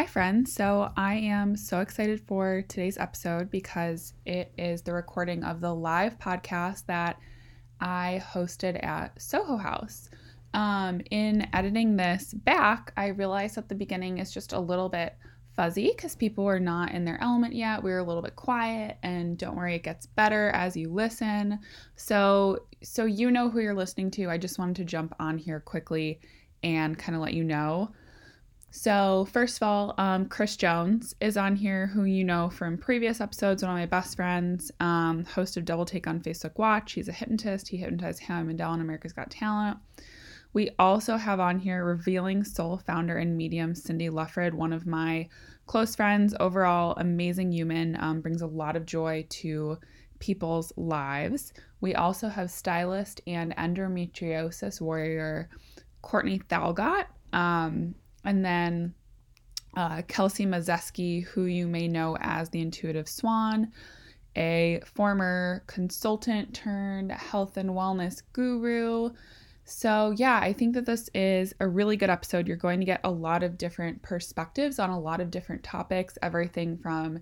Hi, friends. So, I am so excited for today's episode because it is the recording of the live podcast that I hosted at Soho House. Um, in editing this back, I realized at the beginning is just a little bit fuzzy because people were not in their element yet. We were a little bit quiet, and don't worry, it gets better as you listen. So, so you know who you're listening to. I just wanted to jump on here quickly and kind of let you know. So, first of all, um, Chris Jones is on here, who you know from previous episodes, one of my best friends, um, host of Double Take on Facebook Watch. He's a hypnotist. He hypnotized Howie Mandel on America's Got Talent. We also have on here Revealing Soul founder and medium Cindy Luffred, one of my close friends, overall amazing human, um, brings a lot of joy to people's lives. We also have stylist and endometriosis warrior Kourtney Thalgott. Um, and then uh, Kelsey Mazeski, who you may know as the Intuitive Swan, a former consultant turned health and wellness guru. So, yeah, I think that this is a really good episode. You're going to get a lot of different perspectives on a lot of different topics everything from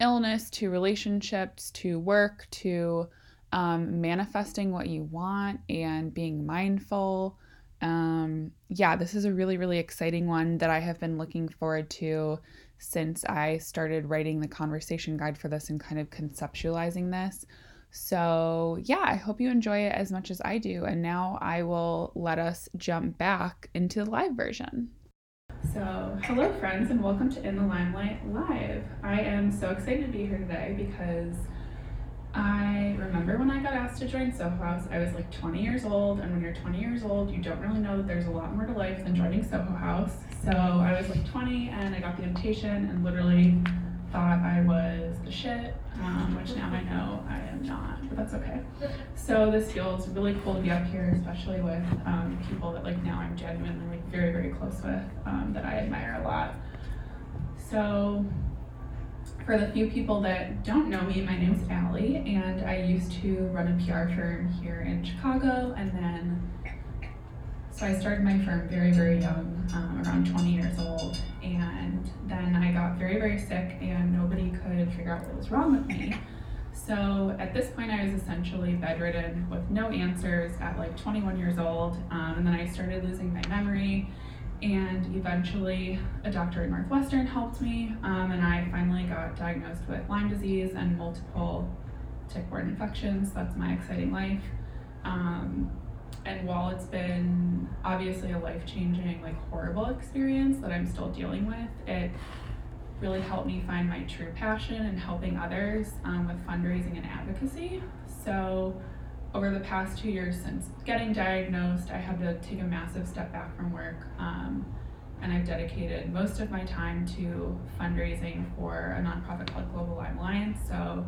illness to relationships to work to um, manifesting what you want and being mindful um, yeah, this is a really, really exciting one that I have been looking forward to since I started writing the conversation guide for this and kind of conceptualizing this. So, yeah, I hope you enjoy it as much as I do. And now I will let us jump back into the live version. So, hello, friends, and welcome to In the Lymelight Live. I am so excited to be here today because I remember when I got asked to join Soho House, I was like 20 years old, and when you're 20 years old, you don't really know that there's a lot more to life than joining Soho House. So I was like 20, and I got the invitation, and literally thought I was the shit, um, which now I know I am not, but that's okay. So this feels really cool to be up here, especially with um, people that like now I'm genuinely like very very close with, um, that I admire a lot. So for the few people that don't know me, my name's Allie, and I used to run a PR firm here in Chicago, and then so I started my firm very, very young, um, around 20 years old, and then I got very, very sick, and nobody could figure out what was wrong with me. So at this point, I was essentially bedridden with no answers at like 21 years old, um, and then I started losing my memory and eventually a doctor at Northwestern helped me, um, and I finally got diagnosed with Lyme disease and multiple tick-borne infections. That's my exciting life. Um, and while it's been obviously a life-changing, like horrible experience that I'm still dealing with, it really helped me find my true passion in helping others um, with fundraising and advocacy. So over the past two years since getting diagnosed, I had to take a massive step back from work. Um, and I've dedicated most of my time to fundraising for a nonprofit called Global Lyme Alliance. So,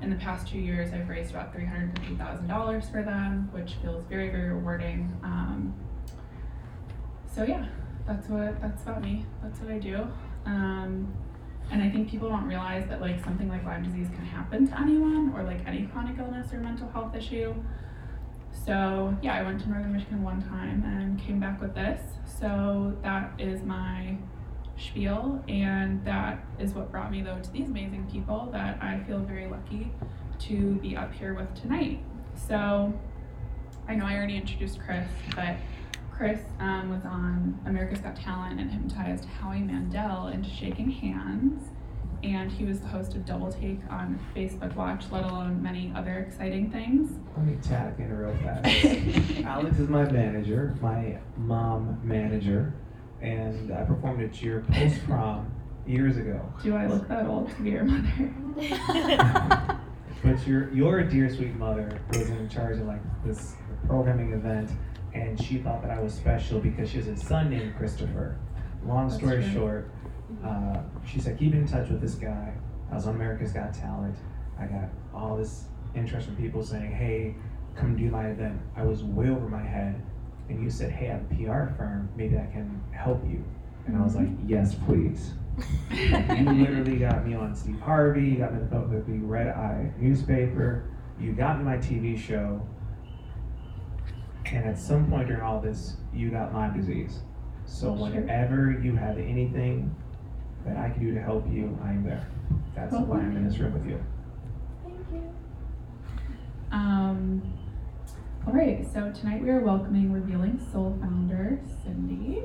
in the past two years, I've raised about $350,000 for them, which feels very, very rewarding. Um, so, yeah, that's what that's about me. That's what I do. Um, and I think people don't realize that like something like Lyme disease can happen to anyone or like any chronic illness or mental health issue. So yeah, I went to Northern Michigan one time and came back with this. So that is my spiel, and that is what brought me though to these amazing people that I feel very lucky to be up here with tonight. So I know I already introduced Chris, but Chris um, was on America's Got Talent and hypnotized Howie Mandel into shaking hands. And he was the host of Double Take on Facebook Watch, let alone many other exciting things. Let me tap in real fast. Alex is my manager, my mom manager, and I performed at your post prom years ago. Do I look that old to be your mother? but your your dear sweet mother was in charge of like this programming event and she thought that I was special because she has a son named Christopher. Long story true. short, uh, she said, keep in touch with this guy. I was on America's Got Talent. I got all this interest from people saying, hey, come do my event. I was way over my head. And you said, hey, I have a PR firm. Maybe I can help you. And I was like, yes, please. you literally got me on Steve Harvey. You got me on the RedEye newspaper. You got me my TV show. And at some point during all this, you got Lyme disease. So Sure. whenever you have anything that I can do to help you, I'm there. That's why I'm in this room with you. Thank you. Um, all right, so tonight we are welcoming Revealing Soul founder Cindy,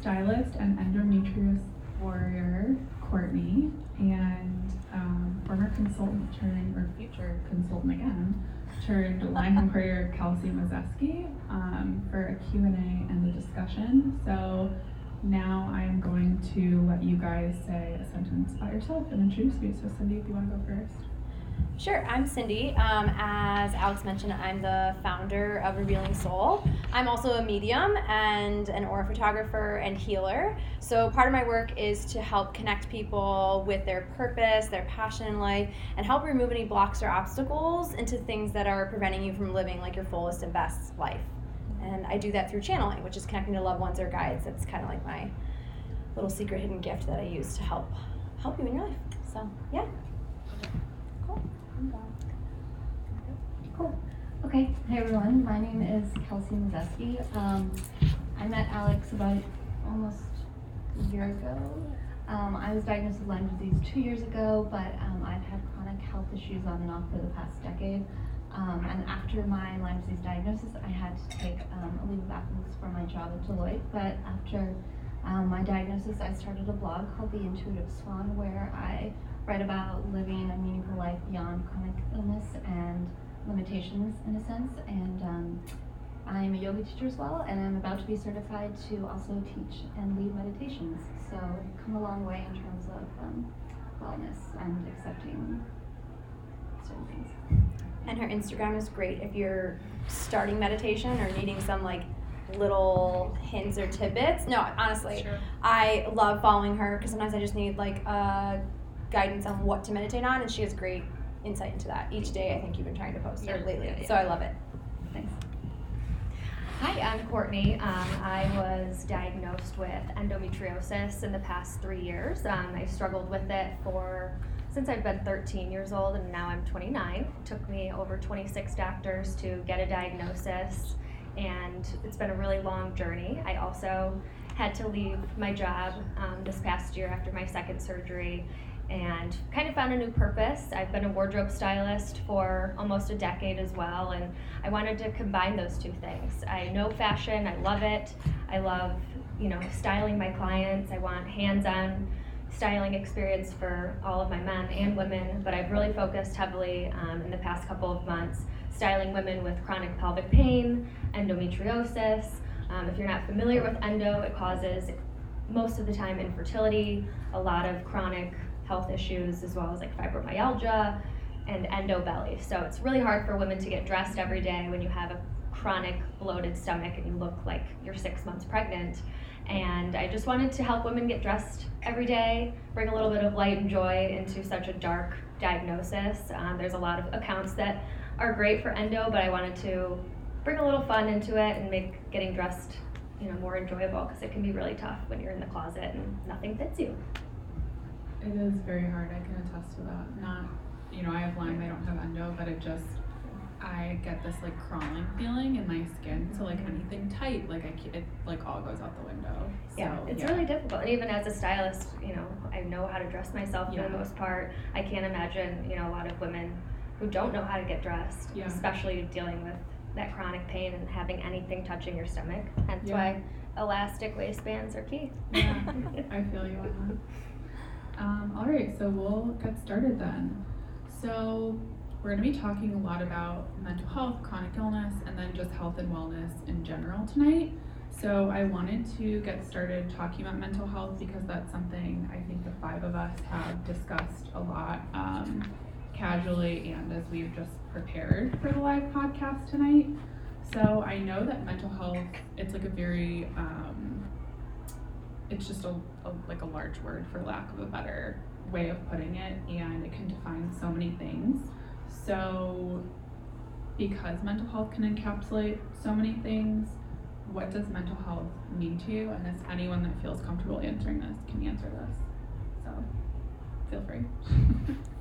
stylist and endometriosis warrior Kourtney, and um, former consultant turned, or future consultant again, turned Lyme warrior Kelsey Mazeski um, for a Q&A and a discussion. So now I'm going to let you guys say a sentence about yourself and introduce you. So Cindy, if you want to go first. Sure, I'm Cindy. Um, as Alex mentioned, I'm the founder of Revealing Soul. I'm also a medium and an aura photographer and healer. So, part of my work is to help connect people with their purpose, their passion in life, and help remove any blocks or obstacles into things that are preventing you from living like your fullest and best life. And I do that through channeling, which is connecting to loved ones or guides. That's kind of like my little secret hidden gift that I use to help help you in your life. So, yeah. Cool. Okay. Hey everyone. My name is Kelsey Mazeski. Um, I met Alex about almost a year ago. Um, I was diagnosed with Lyme disease two years ago, but um, I've had chronic health issues on and off for the past decade. Um, and after my Lyme disease diagnosis, I had to take um, a leave of absence from my job at Deloitte. But after um, my diagnosis, I started a blog called The Intuitive Swan, where I write about living a meaningful life beyond chronic illness and limitations in a sense. And um, I'm a yoga teacher as well, and I'm about to be certified to also teach and lead meditations. So I've come a long way in terms of um, wellness and accepting certain things. And her Instagram is great if you're starting meditation or needing some like little hints or tidbits. No, honestly, I love following her because sometimes I just need like uh, guidance on what to meditate on, and she has great insight into that each day. I think you've been trying to post her Yeah, lately, yeah, so I love it. Thanks. Hi, I'm Kourtney. Um, I was diagnosed with endometriosis in the past three years. Um, I struggled with it for since I've been 13 years old, and now I'm 29. It took me over 26 doctors to get a diagnosis, and it's been a really long journey. I also had to leave my job um, this past year after my second surgery and kind of found a new purpose. I've been a wardrobe stylist for almost a decade as well, and I wanted to combine those two things. I know fashion, I love it. I love, you know, styling my clients. I want hands-on styling experience for all of my men and women, but I've really focused heavily um, in the past couple of months styling women with chronic pelvic pain, endometriosis. Um, if you're not familiar with endo, it causes most of the time infertility, a lot of chronic health issues, as well as like fibromyalgia and endo belly. So it's really hard for women to get dressed every day when you have a chronic bloated stomach and you look like you're six months pregnant. And I just wanted to help women get dressed every day, bring a little bit of light and joy into such a dark diagnosis. Um, there's a lot of accounts that are great for endo, but I wanted to bring a little fun into it and make getting dressed, you know, more enjoyable because it can be really tough when you're in the closet and nothing fits you. It is very hard. I can attest to that. Not, you know, I have Lyme. I don't have endo, but it just, I get this like crawling feeling in my skin. So like anything tight, like I, ca- it like all goes out the window. So, Yeah, it's really difficult. And even as a stylist, you know, I know how to dress myself for Yeah. the most part. I can't imagine, you know, a lot of women who don't know how to get dressed, Yeah. especially dealing with that chronic pain and having anything touching your stomach. Hence Yeah. why elastic waistbands are key. Yeah, I feel you on that. Um, all right, so we'll get started then. So we're going to be talking a lot about mental health, chronic illness, and then just health and wellness in general tonight. So I wanted to get started talking about mental health because that's something I think the five of us have discussed a lot um, casually and as we've just prepared for the live podcast tonight. So I know that mental health, it's like a very um, it's just a, a like a large word for lack of a better way of putting it and it can define so many things. So because mental health can encapsulate so many things what does mental health mean to you? And if anyone that feels comfortable answering this can answer this. So feel free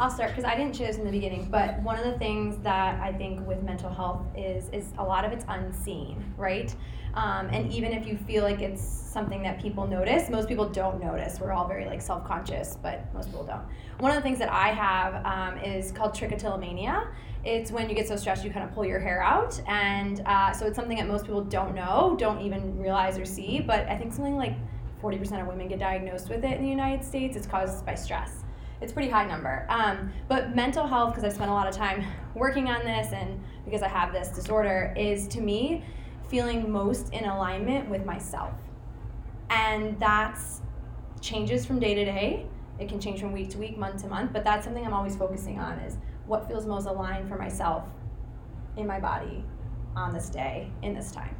I'll start because I didn't share this in the beginning, but one of the things that I think with mental health is is a lot of it's unseen, right? Um, and even if you feel like it's something that people notice, most people don't notice. We're all very like self-conscious, but most people don't. One of the things that I have um, is called trichotillomania. It's when you get so stressed you kind of pull your hair out, and uh, so it's something that most people don't know, don't even realize or see. But I think something like 40% of women get diagnosed with it in the United States. It's caused by stress. It's a pretty high number. Um, but mental health, because I've spent a lot of time working on this and because I have this disorder, is to me feeling most in alignment with myself. And that's changes from day to day. It can change from week to week, month to month, but that's something I'm always focusing on is what feels most aligned for myself in my body on this day, in this time.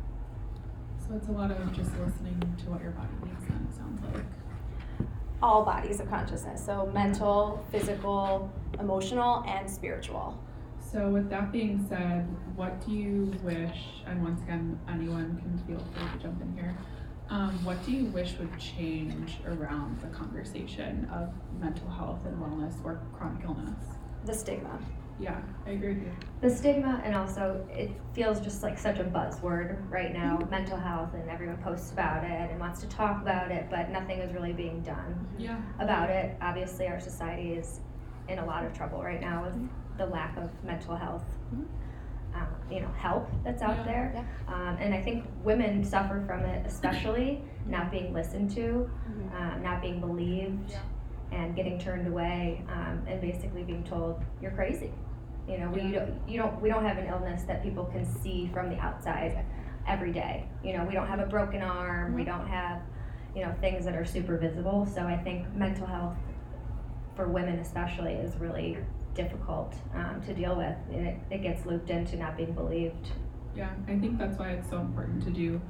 So it's a lot of just listening to what your body needs then, it sounds like. All bodies of consciousness. So mental, physical, emotional, and spiritual. So with that being said, what do you wish, and once again, anyone can feel free to jump in here. Um, what do you wish would change around the conversation of mental health and wellness or chronic illness? The stigma. Yeah, I agree with you. The stigma, and also it feels just like such a buzzword right now Mm-hmm. mental health, and everyone posts about it and wants to talk about it, but nothing is really being done Yeah. about it. Obviously, our society is in a lot of trouble right now with the lack of mental health. Mhm. Um, you know, help that's out Yeah. there, Yeah. um, and I think women suffer from it, especially not being listened to, um, not being believed, and getting turned away, um, and basically being told you're crazy. You know, we don't, you don't, we don't have an illness that people can see from the outside every day. You know, we don't have a broken arm, we Mhm. don't have, you know, things that are super visible. So I think mental health for women especially is really difficult um, to deal with, and it, it gets looped into not being believed. Yeah, I think that's why it's so important to do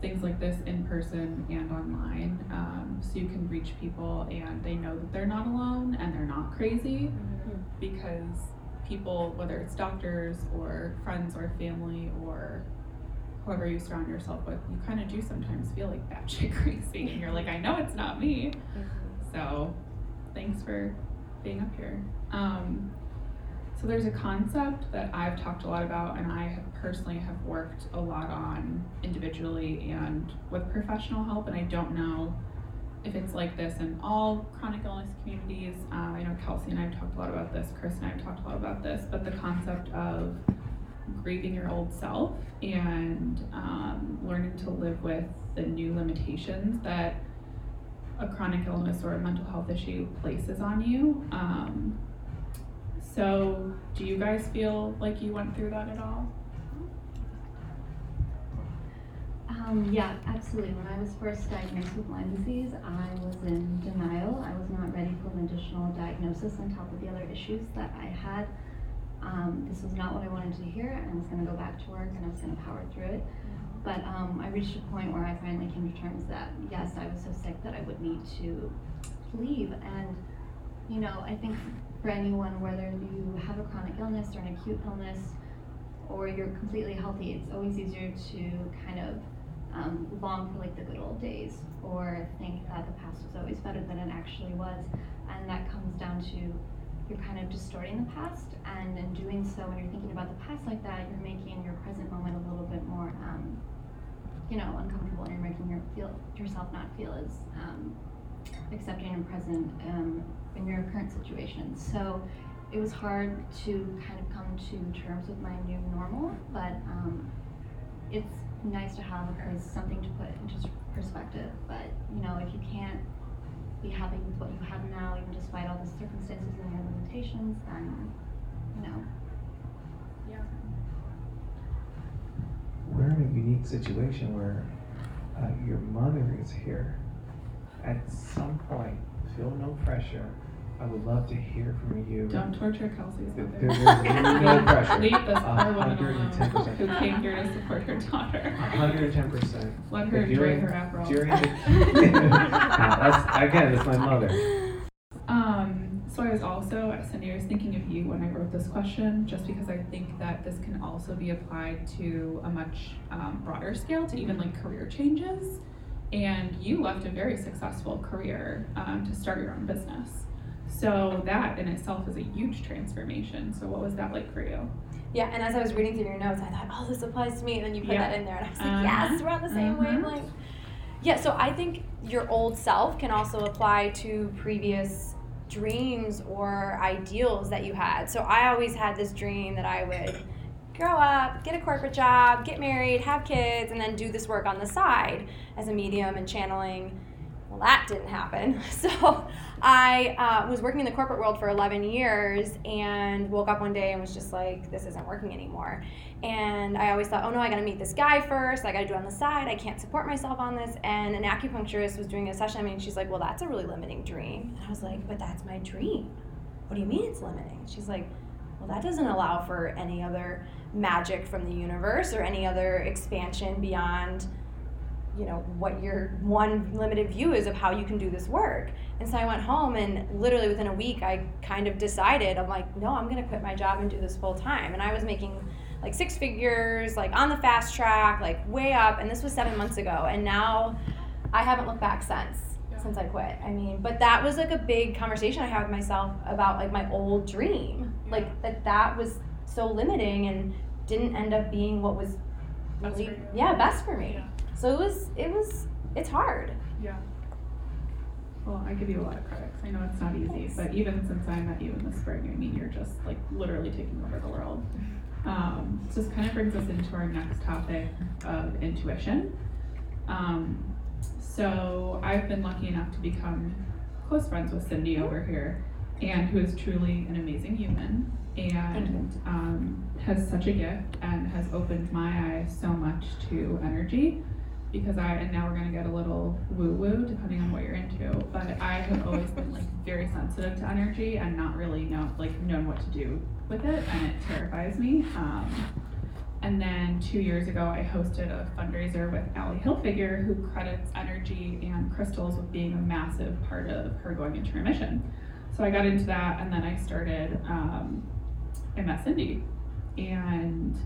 things like this in person and online, um, so you can reach people and they know that they're not alone and they're not crazy. Because people, whether it's doctors or friends or family or whoever you surround yourself with, you kind of do sometimes feel like batshit crazy, and you're like, I know it's not me. So, thanks for being up here. Um, so there's a concept that I've talked a lot about, and I have personally have worked a lot on individually and with professional help. And I don't know if it's like this in all chronic illness communities. Um, I know Kelsey and I have talked a lot about this. Chris and I have talked a lot about this. But the concept of grieving your old self and um, learning to live with the new limitations that a chronic illness or a mental health issue places on you. Um, so, do you guys feel like you went through that at all? Um, yeah, absolutely. When I was first diagnosed with Lyme disease, I was in denial. I was not ready for an additional diagnosis on top of the other issues that I had. Um, this was not what I wanted to hear, and I was going to go back to work and I was going to power through it. But um, I reached a point where I finally came to terms that yes, I was so sick that I would need to leave. And you know, I think for anyone, whether you have a chronic illness or an acute illness, or you're completely healthy, it's always easier to kind of um, long for like the good old days or think that the past was always better than it actually was. And that comes down to you're kind of distorting the past, and in doing so, when you're thinking about the past like that, you're making your present moment a little bit more, um, you know, uncomfortable, and you're making your feel yourself not feel as um, accepting and present um, in your current situation. So it was hard to kind of come to terms with my new normal, but um, it's nice to have as something to put into perspective. But you know, if you can't be happy with what you have now, even despite all the circumstances and your limitations, then you know, Yeah. We're in a unique situation where uh, your mother is here. At some point, feel no pressure. I would love to hear from you. Don't torture Kelsey's There- mother. there's no pressure. Leave this poor woman alone who came here to support her daughter. hundred and ten percent. Let her enjoy her Aperol. During the, Nah, that's again, that's my mother. Um, so I was also, Cindy, I was thinking of you when I wrote this question, just because I think that this can also be applied to a much um, broader scale, to even like career changes. And you left a very successful career um, to start your own business. So that in itself is a huge transformation. So what was that like for you? Yeah, and as I was reading through your notes, I thought, oh, this applies to me. And then you put Yeah. that in there, and I was like, Uh-huh. yes, we're on the same Mhm. wavelength. Yeah, so I think your old self can also apply to previous dreams or ideals that you had. So I always had this dream that I would grow up, get a corporate job, get married, have kids, and then do this work on the side as a medium and channeling. Well, that didn't happen. So I uh, was working in the corporate world for 11 years and woke up one day and was just like, this isn't working anymore. And I always thought, oh no, I gotta meet this guy first. I gotta do it on the side. I can't support myself on this. And an acupuncturist was doing a session. I mean, she's like, well, that's a really limiting dream. And I was like, but that's my dream. What do you mean it's limiting? She's like, well, that doesn't allow for any other magic from the universe or any other expansion beyond you know what your one limited view is of how you can do this work. And so i went home and literally within a week i kind of decided i'm like no i'm going to quit my job and do this full time. And i was making like six figures like on the fast track like way up. And this was seven months ago. And now i haven't looked back since Yeah. since i quit. I mean but that was like a big conversation i had with myself about like my old dream. Like that that was so limiting and didn't end up being what was really you. yeah best for me. Yeah. So it was it was it's hard Yeah. Well, I give you a lot of credit 'cause I know it's not easy, but even since I met you in the spring, I mean, you're just like literally taking over the world. Um, so this kind of brings us into our next topic of intuition. Um, so I've been lucky enough to become close friends with Cindy over here, and who is truly an amazing human and um, has such a gift and has opened my eyes so much to energy because I and now we're gonna get a little woo woo depending on what you're into. But I have always been like very sensitive to energy and not really know like known what to do with it, and it terrifies me. Um, and then two years ago, I hosted a fundraiser with Ally Hilfiger, who credits energy and crystals with being a massive part of her going into remission. So I got into that, and then I started. Um, I met Cindy, and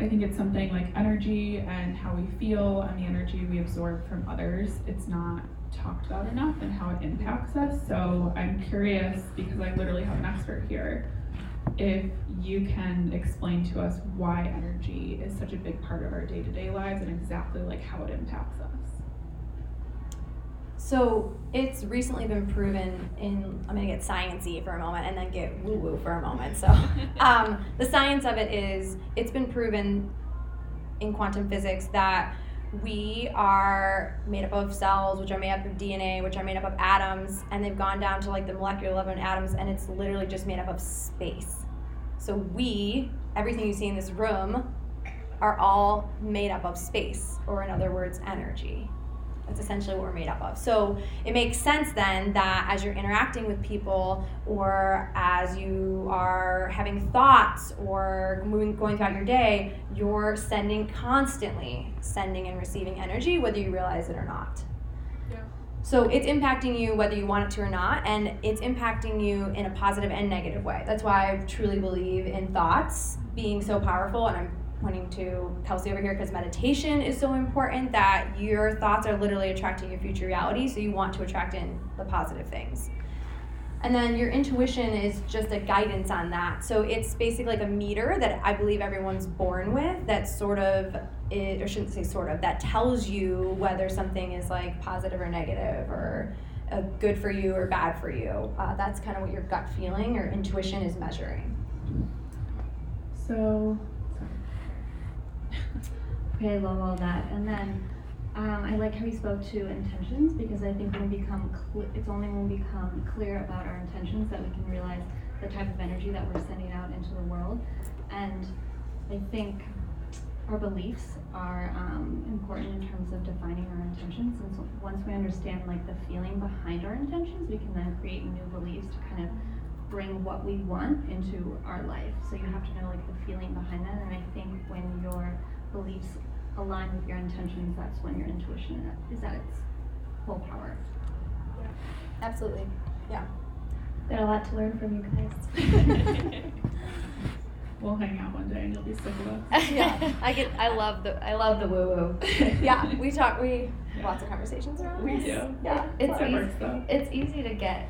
I think it's something like energy and how we feel and the energy we absorb from others. It's not talked about enough and how it impacts us. So I'm curious because I literally have an expert here. If you can explain to us why energy is such a big part of our day to day lives and exactly like how it impacts us. So it's recently been proven in. I'm gonna get sciencey for a moment and then get woo woo for a moment. So um, the science of it is it's been proven in quantum physics that we are made up of cells, which are made up of DNA, which are made up of atoms, and they've gone down to like the molecular level in atoms, and it's literally just made up of space. So we, everything you see in this room, are all made up of space, or in other words, energy. That's essentially what we're made up of. So it makes sense then that as you're interacting with people, or as you are having thoughts, or moving going throughout your day, you're sending constantly sending and receiving energy, whether you realize it or not. Yeah. So it's impacting you whether you want it to or not, and it's impacting you in a positive and negative way. That's why I truly believe in thoughts being so powerful, and I'm pointing to Kelsey over here because meditation is so important that your thoughts are literally attracting your future reality, so you want to attract in the positive things. And then your intuition is just a guidance on that. So it's basically like a meter that I believe everyone's born with that sort of, it, or shouldn't say sort of, that tells you whether something is like positive or negative or uh, good for you or bad for you. Uh, that's kind of what your gut feeling or intuition is measuring. So, Okay, love all that. And then um, I like how you spoke to intentions because I think when we become cl- it's only when we become clear about our intentions that we can realize the type of energy that we're sending out into the world. And I think our beliefs are um, important in terms of defining our intentions. And so once we understand like the feeling behind our intentions, we can then create new beliefs to kind of bring what we want into our life. So you have to know like the feeling behind that. And I think when your beliefs align with your intentions, that's when your intuition is at its full power. Yeah, Absolutely. Yeah. Got a lot to learn from you guys. we'll hang out one day and you'll be sick of us. Yeah. I get. I love the. I love the woo woo. yeah, we talk, we, lots of conversations around We this. do. Yeah. It's That easy. works. It's easy to get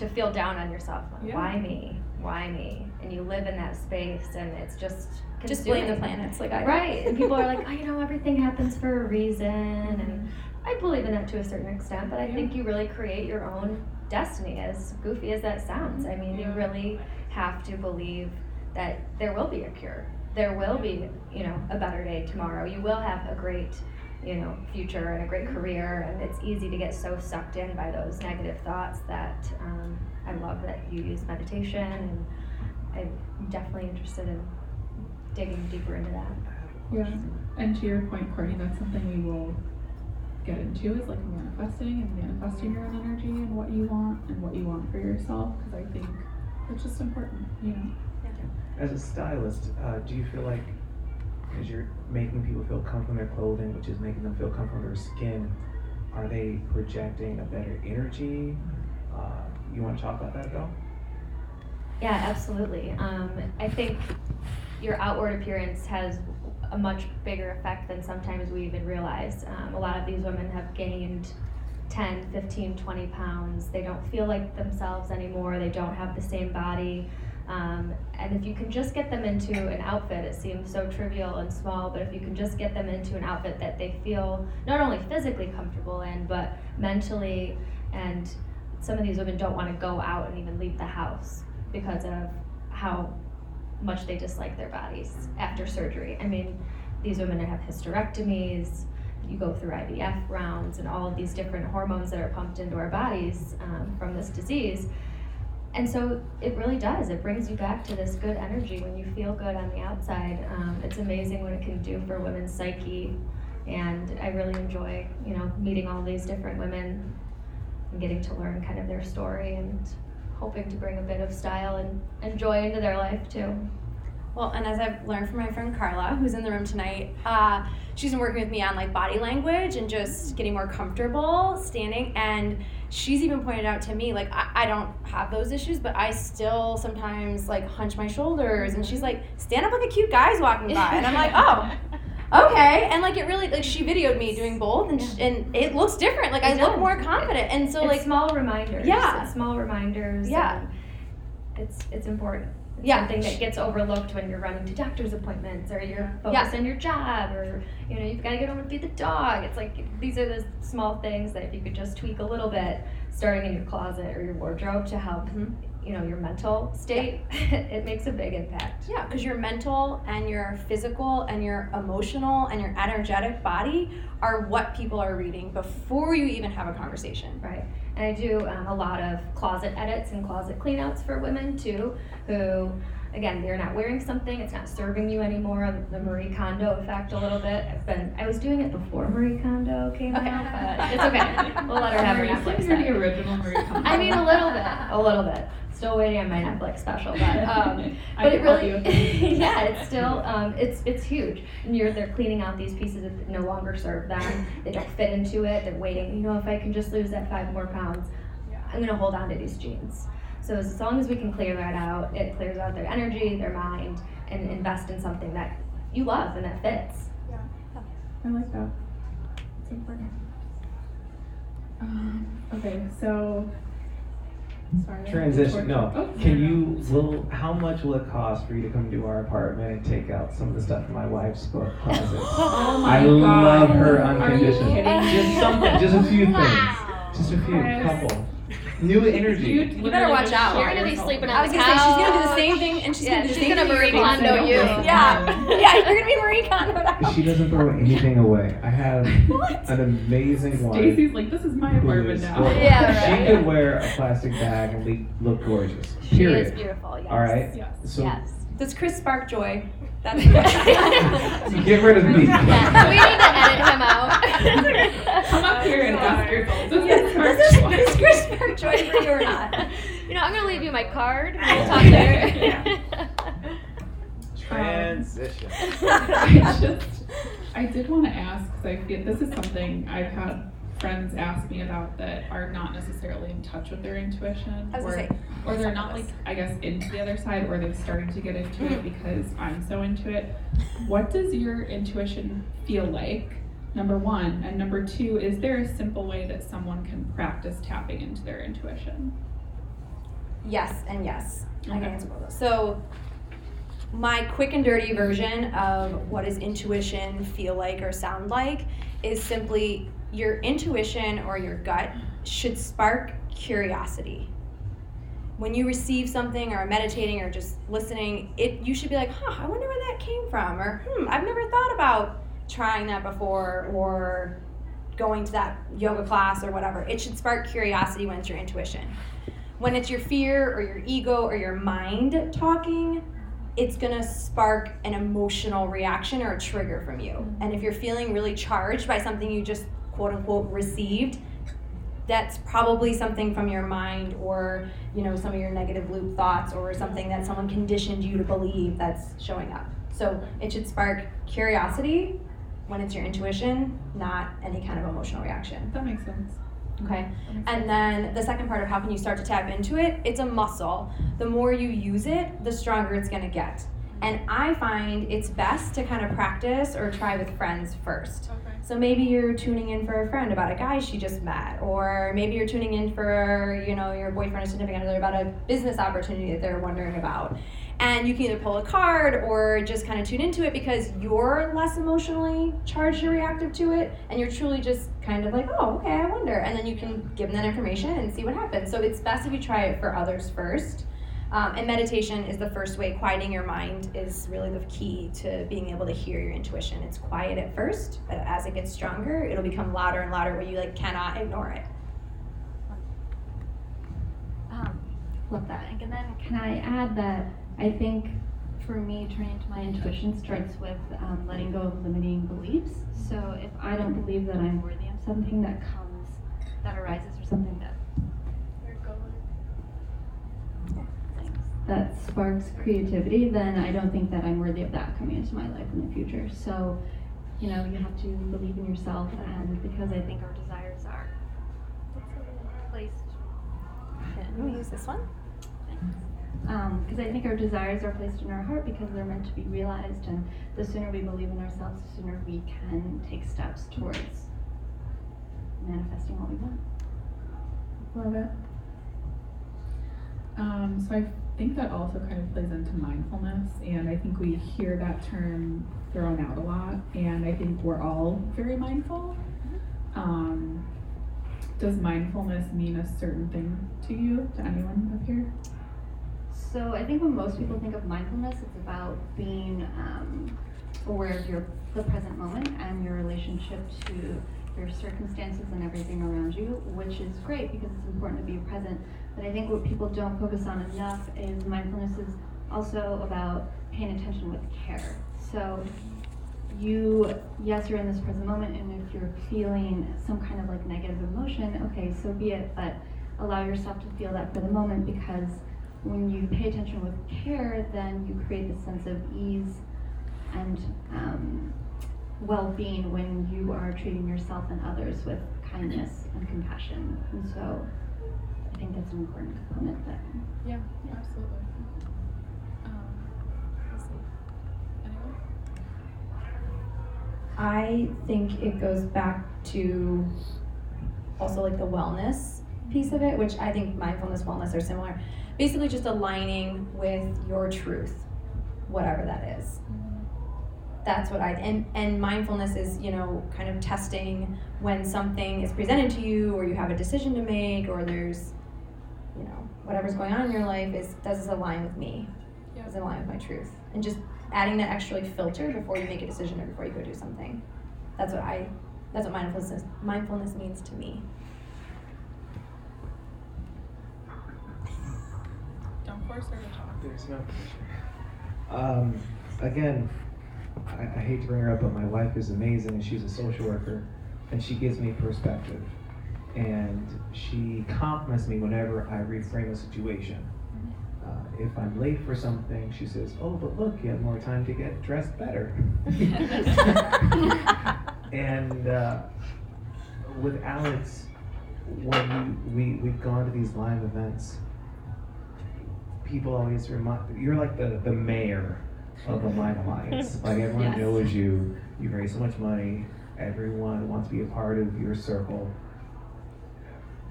to feel down on yourself. Like, Yeah. Why me? Why me? And you live in that space, and it's just Just blame the planets, like I Right, and people are like, oh, you know, everything happens for a reason, and I believe in that to a certain extent, but I Yeah. think you really create your own destiny, as goofy as that sounds. I mean, Yeah. you really have to believe that there will be a cure. There will be, you know, a better day tomorrow. You will have a great, you know, future and a great career, and it's easy to get so sucked in by those negative thoughts that um, I love that you use meditation, and I'm definitely interested in digging deeper into that. Yeah, and to your point, Kourtney, that's something we will get into is like manifesting and manifesting your own energy and what you want and what you want for yourself because I think it's just important, you know. As a stylist, uh, do you feel like because you're making people feel comfortable in their clothing, which is making them feel comfortable in their skin, are they projecting a better energy? Uh, you want to talk about that at all? Yeah, absolutely. Um, I think your outward appearance has a much bigger effect than sometimes we even realize. Um, a lot of these women have gained 10, 15, 20 pounds. They don't feel like themselves anymore. They don't have the same body. Um, and if you can just get them into an outfit, it seems so trivial and small, but if you can just get them into an outfit that they feel not only physically comfortable in, but mentally, and some of these women don't want to go out and even leave the house because of how much they dislike their bodies after surgery. I mean, these women have hysterectomies, you go through IVF rounds, and all of these different hormones that are pumped into our bodies um, from this disease. And so it really does. It brings you back to this good energy when you feel good on the outside. Um, it's amazing what it can do for women's psyche. And I really enjoy, you know, meeting all these different women and getting to learn kind of their story and hoping to bring a bit of style and, and joy into their life too. Well, and as I've learned from my friend Carla, who's in the room tonight, uh, she's been working with me on like body language and just getting more comfortable standing. And she's even pointed out to me, like, I, I don't have those issues, but I still sometimes like hunch my shoulders. And she's like, stand up like a cute guy's walking by. And I'm like, oh, okay. And like, it really, like, she videoed me doing both, and, and it looks different. Like, I It look more confident. And so, it's like, small reminders. Yeah. Small reminders. Yeah. It's it's important. Yeah. something that gets overlooked when you're running to doctor's appointments or you're Yeah. focused on your job or you know you've got to get home and feed the dog. It's like these are the small things that if you could just tweak a little bit, starting in your closet or your wardrobe to help Mhm. you know your mental state, it makes a big impact. Yeah, because your mental and your physical and your emotional and your energetic body are what people are reading before you even have a conversation. Right. And I do um, a lot of closet edits and closet cleanouts for women too, who, again, they're not wearing something, it's not serving you anymore. The Marie Kondo effect a little bit. I've been, I was doing it before Marie Kondo came Okay. out, but it's okay. We'll let her have her Netflix. you're the original Marie Kondo. I mean, a little bit, a little bit. Still waiting on my Netflix special, but um, but it really, you with that. yeah, it's still, um, it's it's huge. And you're they're cleaning out these pieces that no longer serve them. They don't fit into it. They're waiting. You know, if I can just lose that five more pounds, I'm gonna hold on to these jeans. So as long as we can clear that out, it clears out their energy, their mind, and invest in something that you love and that fits. Yeah. I like that. It's important. Um, okay, so. Sorry. Transition. No. Oh, Can no, no. you will how much will it cost for you to come to our apartment and take out some of the stuff in my wife's book closet? Oh my I God. love her Are you unconditionally. kidding? Just something, just a few things. Just a few, Chris. couple. New energy. You, better watch out. You're gonna be yourself. sleeping I was the gonna say she's gonna do the same thing, and she's Yeah, gonna do the she's same gonna thing. Marie Kondo you. Yeah, yeah, you're gonna be Marie Kondo. She doesn't throw anything away. I have an amazing wife. Stacy's like, this is my apartment now. full- Yeah, She right. could wear a plastic bag and be, look gorgeous. She Period. is beautiful. Yes. All right. Yes. So Yes. Does Chris spark joy? That's get rid of me. Yeah, we need to edit him out. Come up here and ask yourself, does Yes, this spark does this- Chris spark joy for you or not? You know, I'm gonna leave you my card. We'll talk later. Transition. I just, I did want to ask because I feel this is something I've had friends ask me about that are not necessarily in touch with their intuition, I was or, gonna say, or they're not like. I guess into the other side, or they've started to get into it because I'm so into it. What does your intuition feel like? Number one, and number two, is there a simple way that someone can practice tapping into their intuition? yes and yes. I can answer both those. So, my quick and dirty version of what does intuition feel like or sound like is simply your intuition or your gut should spark curiosity. When you receive something or are meditating or just listening, it you should be like, huh, I wonder where that came from, or hmm, I've never thought about trying that before, or going to that yoga class or whatever. It should spark curiosity when it's your intuition. When it's your fear or your ego or your mind talking, it's gonna spark an emotional reaction or a trigger from you. And if you're feeling really charged by something you just quote unquote received, that's probably something from your mind or you know some of your negative loop thoughts or something that someone conditioned you to believe that's showing up. So it should spark curiosity when it's your intuition, not any kind of emotional reaction. That makes sense. Okay. Makes And then the second part of how can you start to tap into it? It's a muscle. The more you use it, the stronger it's going to get. And I find it's best to kind of practice or try with friends first. Okay. So maybe you're tuning in for a friend about a guy she just met, or maybe you're tuning in for, you know, your boyfriend or significant other about a business opportunity that they're wondering about. And you can either pull a card or just kind of tune into it because you're less emotionally charged or reactive to it, and you're truly just kind of like, oh, okay, I wonder. And then you can give them that information and see what happens. So it's best if you try it for others first. Um, and meditation is the first way. Quieting your mind is really the key to being able to hear your intuition. It's quiet at first, but as it gets stronger, it'll become louder and louder where you like cannot ignore it. Um, love that. And then can I add that I think for me, turning to my intuition starts with um, letting go of limiting beliefs. So if I don't believe that I'm worthy of something that comes, that arises, or something that that sparks creativity, then I don't think that I'm worthy of that coming into my life in the future. So, you know, you have to believe in yourself, and because I think our desires are placed Can we use this one? because I think our desires are placed in our heart because they're meant to be realized, and the sooner we believe in ourselves, the sooner we can take steps towards manifesting what we want. Love it. Um, so I think that also kind of plays into mindfulness, and I think we hear that term thrown out a lot, and I think we're all very mindful. Um, does mindfulness mean a certain thing to you, to anyone up here? So I think when most people think of mindfulness, it's about being um, aware of your the present moment and your relationship to your circumstances and everything around you, which is great because it's important to be present. But I think what people don't focus on enough is mindfulness is also about paying attention with care. So you, yes, you're in this present moment, and if you're feeling some kind of like negative emotion, okay, so be it. But allow yourself to feel that for the moment because when you pay attention with care, then you create this sense of ease and um, well being when you are treating yourself and others with kindness and compassion. And so think that's an important component that Yeah, absolutely. Um, let's see. Anyone? I think it goes back to also like the wellness piece of it, which I think mindfulness, wellness are similar. Basically, just aligning with your truth, whatever that is. That's what I and and mindfulness is you know kind of testing when something is presented to you or you have a decision to make or there's you know whatever's going on in your life is does this align with me? Yeah. Does it align with my truth? And just adding that extra like filter before you make a decision or before you go do something. That's what I that's what mindfulness mindfulness means to me. Don't force her to talk. There's no pressure. Um, again, I, I hate to bring her up, but my wife is amazing and she's a social worker and she gives me perspective. And she compliments me whenever I reframe a situation. Uh, if I'm late for something, she says, Oh, but look, you have more time to get dressed better. and uh, with Alex, when we, we, we've gone to these live events, people always remind you're like the, the mayor of the Lyme Alliance. Like everyone Yes. knows you, you raise so much money, everyone wants to be a part of your circle.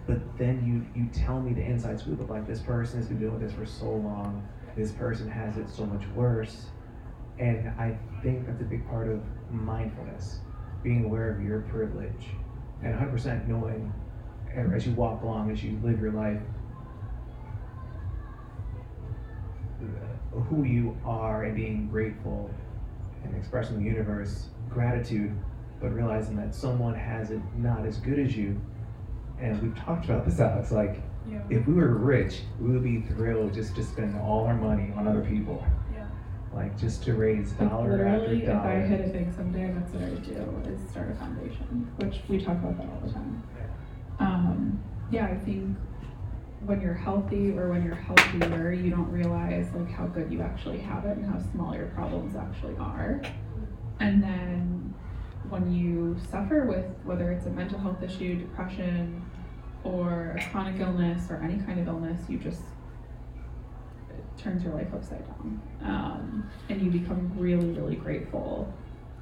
But then you you tell me the inside scoop of like this person has been doing this for so long, this person has it so much worse, and I think that's a big part of mindfulness, being aware of your privilege, and 100% knowing as you walk along, as you live your life, who you are and being grateful and expressing the universe gratitude, but realizing that someone has it not as good as you. And we've talked about this, Alex. Like, Yeah. if we were rich, we would be thrilled just to spend all our money on other people. Yeah. Like, just to raise Like dollar literally, after if I dollar. hit it big someday, that's what I would do is start a foundation, which we talk about that all the time. Yeah. Um, yeah, I think when you're healthy or when you're healthier, you don't realize like how good you actually have it and how small your problems actually are. And then when you suffer with whether it's a mental health issue, depression, or a chronic illness or any kind of illness, you just turns your life upside down. Um, and you become really, really grateful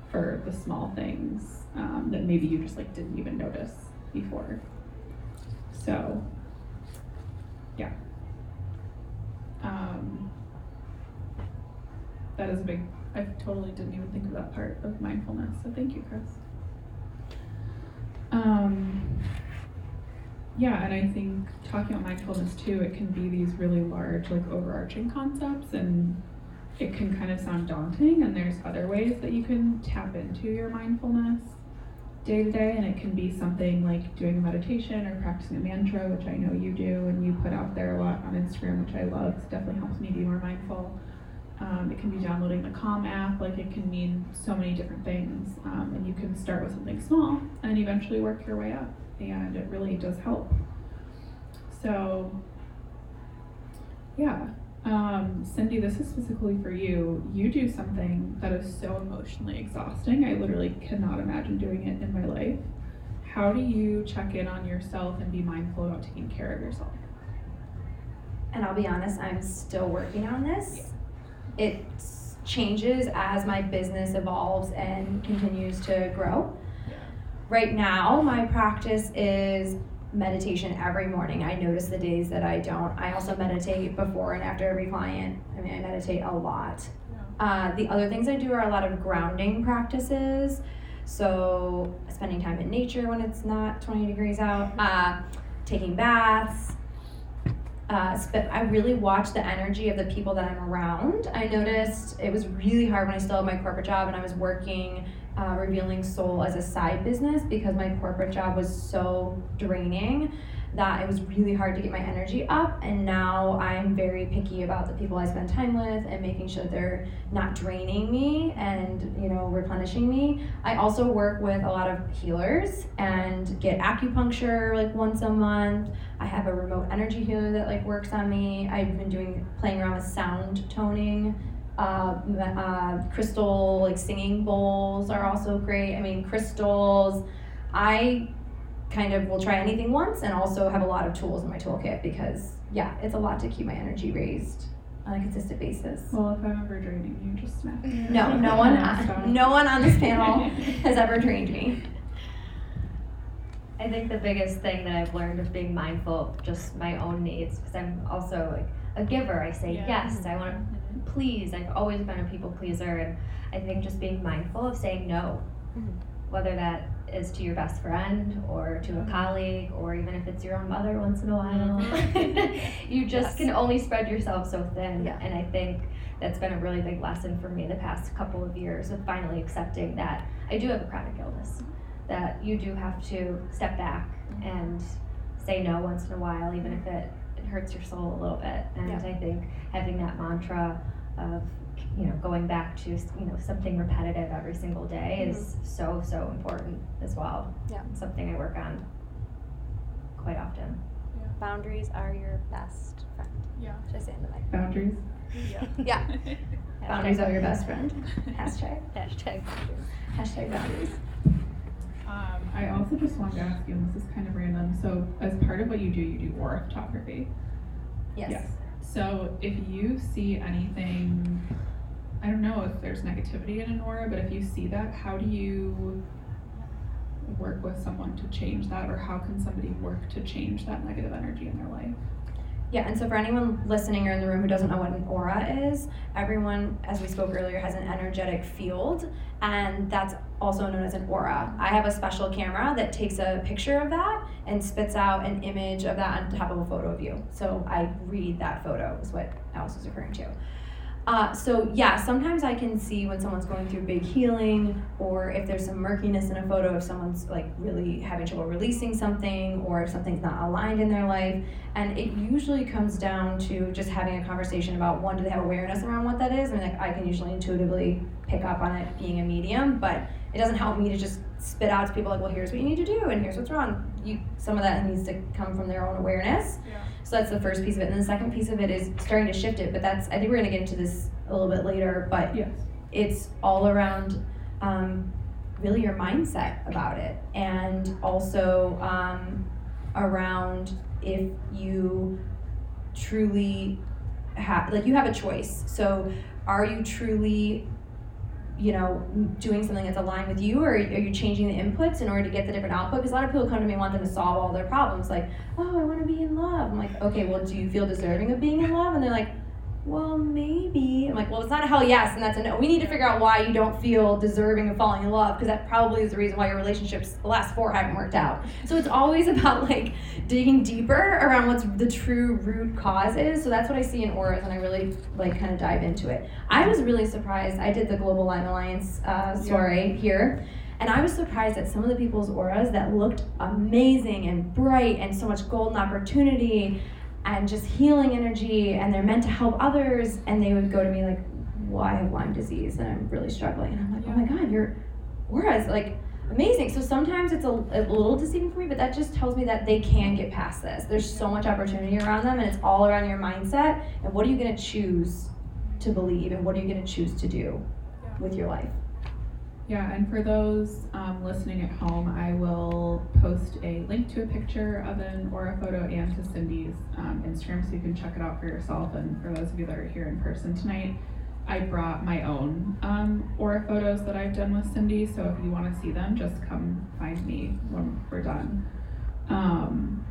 for the small things um, that maybe you just like didn't even notice before. So, yeah. Um, that is a big. I totally didn't even think of that part of mindfulness. So thank you, Chris. Um, yeah, and I think talking about mindfulness too, it can be these really large, like overarching concepts, and it can kind of sound daunting. And there's other ways that you can tap into your mindfulness day to day, and it can be something like doing a meditation or practicing a mantra, which I know you do and you put out there a lot on Instagram, which I love. It definitely helps me be more mindful. Um, it can be downloading the Calm app, like it can mean so many different things. Um, and you can start with something small and eventually work your way up, and it really does help. So, yeah. Um, Cindy, this is specifically for you. You do something that is so emotionally exhausting. I literally cannot imagine doing it in my life. How do you check in on yourself and be mindful about taking care of yourself? And I'll be honest, I'm still working on this. It changes as my business evolves and continues to grow. Right now, my practice is meditation every morning. I notice the days that I don't. I also meditate before and after every client. I mean, I meditate a lot. Uh, the other things I do are a lot of grounding practices. So, spending time in nature when it's not 20 degrees out, uh, taking baths, uh, sp- I really watch the energy of the people that I'm around. I noticed it was really hard when I still had my corporate job and I was working uh, Revealing Soul as a side business because my corporate job was so draining that it was really hard to get my energy up. And now I'm very picky about the people I spend time with and making sure they're not draining me and you know replenishing me. I also work with a lot of healers and get acupuncture like once a month. I have a remote energy healer that like works on me. I've been doing playing around with sound toning. Uh, uh, crystal like singing bowls are also great. I mean crystals. I kind of will try anything once and also have a lot of tools in my toolkit because yeah, it's a lot to keep my energy raised on a consistent basis. Well, if I'm ever draining you, just smack me. No, no one, Stop. no one on this panel has ever drained me. I think the biggest thing that I've learned is being mindful of just my own needs because I'm also like a giver. I say Yeah. yes. I want to please. I've always been a people pleaser, and I think just being mindful of saying no, Mhm. whether that is to your best friend or to a mm-hmm. colleague or even if it's your own mother once in a while. Mm-hmm. you just Yes. can only spread yourself so thin, Yeah. and I think that's been a really big lesson for me the past couple of years of finally accepting that I do have a chronic illness that you do have to step back mm-hmm. and say no once in a while, even if it hurts your soul a little bit. And Yeah. I think having that mantra of you know going back to you know something repetitive every single day mm-hmm. is so so important as well. Yeah. It's something I work on quite often. Boundaries are your best friend. Yeah. Should I say in the mic? Boundaries. Yeah. Boundaries are your best friend. Hashtag. Hashtag. Hashtag boundaries. Um, I also just wanted to ask you, and this is kind of random. So, as part of what you do, you do aura photography. Yes. So, if you see anything, I don't know if there's negativity in an aura, but if you see that, how do you work with someone to change that, or how can somebody work to change that negative energy in their life? Yeah, and so for anyone listening or in the room who doesn't know what an aura is, everyone, as we spoke earlier, has an energetic field, and that's also known as an aura. I have a special camera that takes a picture of that and spits out an image of that on top of a photo of you. So I read that photo, is what Alice was referring to. Uh, so yeah, sometimes I can see when someone's going through big healing, or if there's some murkiness in a photo, if someone's like really having trouble releasing something, or if something's not aligned in their life. And it usually comes down to just having a conversation about one, do they have awareness around what that is? I mean, like I can usually intuitively pick up on it being a medium, but it doesn't help me to just spit out to people like, well, here's what you need to do, and here's what's wrong. You some of that needs to come from their own awareness. Yeah. So that's the first piece of it. And the second piece of it is starting to shift it. But that's, I think we're going to get into this a little bit later, but Yes. it's all around um, really your mindset about it. And also um, around if you truly have, like, you have a choice. So are you truly you know, doing something that's aligned with you, or are you changing the inputs in order to get the different output? Because a lot of people come to me and want them to solve all their problems, like, oh, I want to be in love. I'm like, okay, well, do you feel deserving of being in love? And they're like, well, maybe. I'm like, well, it's not a hell yes, and that's a no. We need to figure out why you don't feel deserving of falling in love, because that probably is the reason why your relationships, the last four, haven't worked out. So it's always about like digging deeper around what's the true root cause is. So that's what I see in auras, and I really like kind of dive into it. I was really surprised. I did the Global Lyme Alliance uh, story here. And I was surprised at some of the people's auras that looked amazing and bright and so much golden opportunity and just healing energy and they're meant to help others and they would go to me like well i have lyme disease? And i'm really struggling and i'm like oh my god your aura is like amazing. So sometimes it's a, a little deceiving for me but that just tells me that they can get past this. There's so much opportunity around them and it's all around your mindset and what are you going to choose to believe and what are you going to choose to do with your life Yeah, and for those um, listening at home, I will post a link to a picture of an aura photo and to Cindy's um, Instagram so you can check it out for yourself. And for those of you that are here in person tonight, I brought my own um, aura photos that I've done with Cindy. So if you want to see them, just come find me when we're done. Um,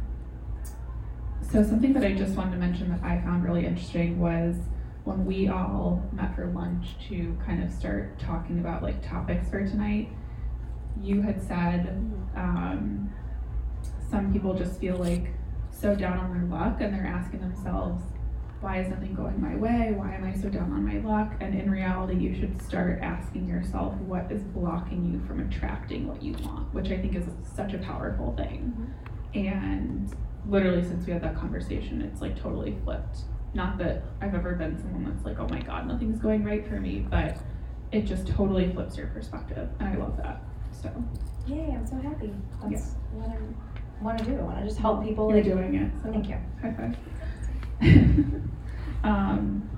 so something that I just wanted to mention that I found really interesting was when we all met for lunch to kind of start talking about like topics for tonight, you had said um, some people just feel like so down on their luck and they're asking themselves, why is nothing going my way? Why am I so down on my luck? And in reality, you should start asking yourself what is blocking you from attracting what you want, which I think is such a powerful thing. And literally, since we had that conversation, it's like totally flipped not that I've ever been someone that's like, oh my god, nothing's going right for me, but it just totally flips your perspective, and I love that. So yay i'm so happy that's Yeah. what i want to do i want to just help people you're like doing it. So thank you high five. um,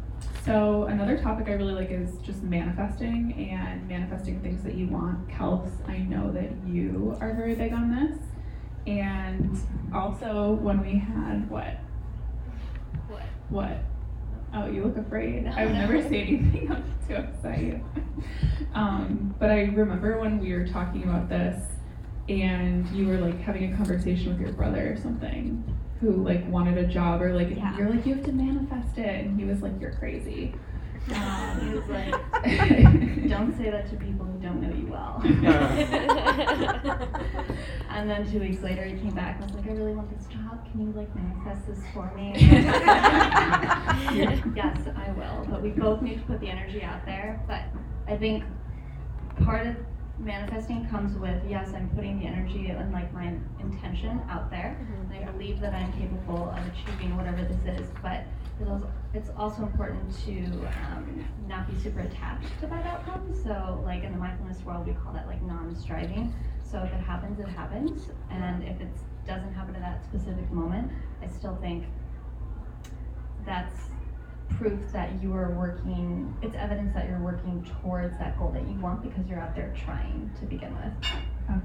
so another topic I really like is just manifesting and manifesting things that you want. Kels, I know that you are very big on this, and also when we had what What? What? Oh, you look afraid. I would never say anything to upset you. Um, but I remember when we were talking about this, and you were like having a conversation with your brother or something, who like wanted a job, or like Yeah. you're like you have to manifest it, and he was like you're crazy. He Um, was like, don't say that to people who don't know you well. and then two weeks later, he came back and was like, I really want this job. Can you like manifest this for me? yes, I will. But we both need to put the energy out there. But I think part of manifesting comes with yes, I'm putting the energy and like my intention out there. And I believe that I'm capable of achieving whatever this is. But it's also, important to um, not be super attached to that outcome. So, like in the mindfulness world, we call that like non-striving. So if it happens, it happens, and if it doesn't happen at that specific moment, I still think that's proof that you are working. It's evidence that you're working towards that goal that you want because you're out there trying to begin with.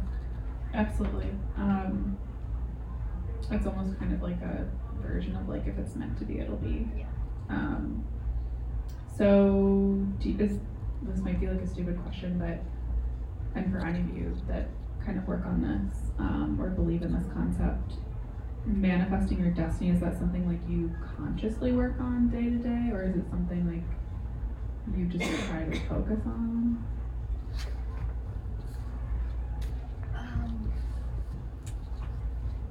Absolutely. Um, it's almost kind of like a version of like if it's meant to be, it'll be. Yeah. Um, so, do you, this this might be like a stupid question, but and for any of you that kind of work on this um, or believe in this concept, manifesting your destiny is that something like you consciously work on day to day, or is it something like you just try to focus on? Um,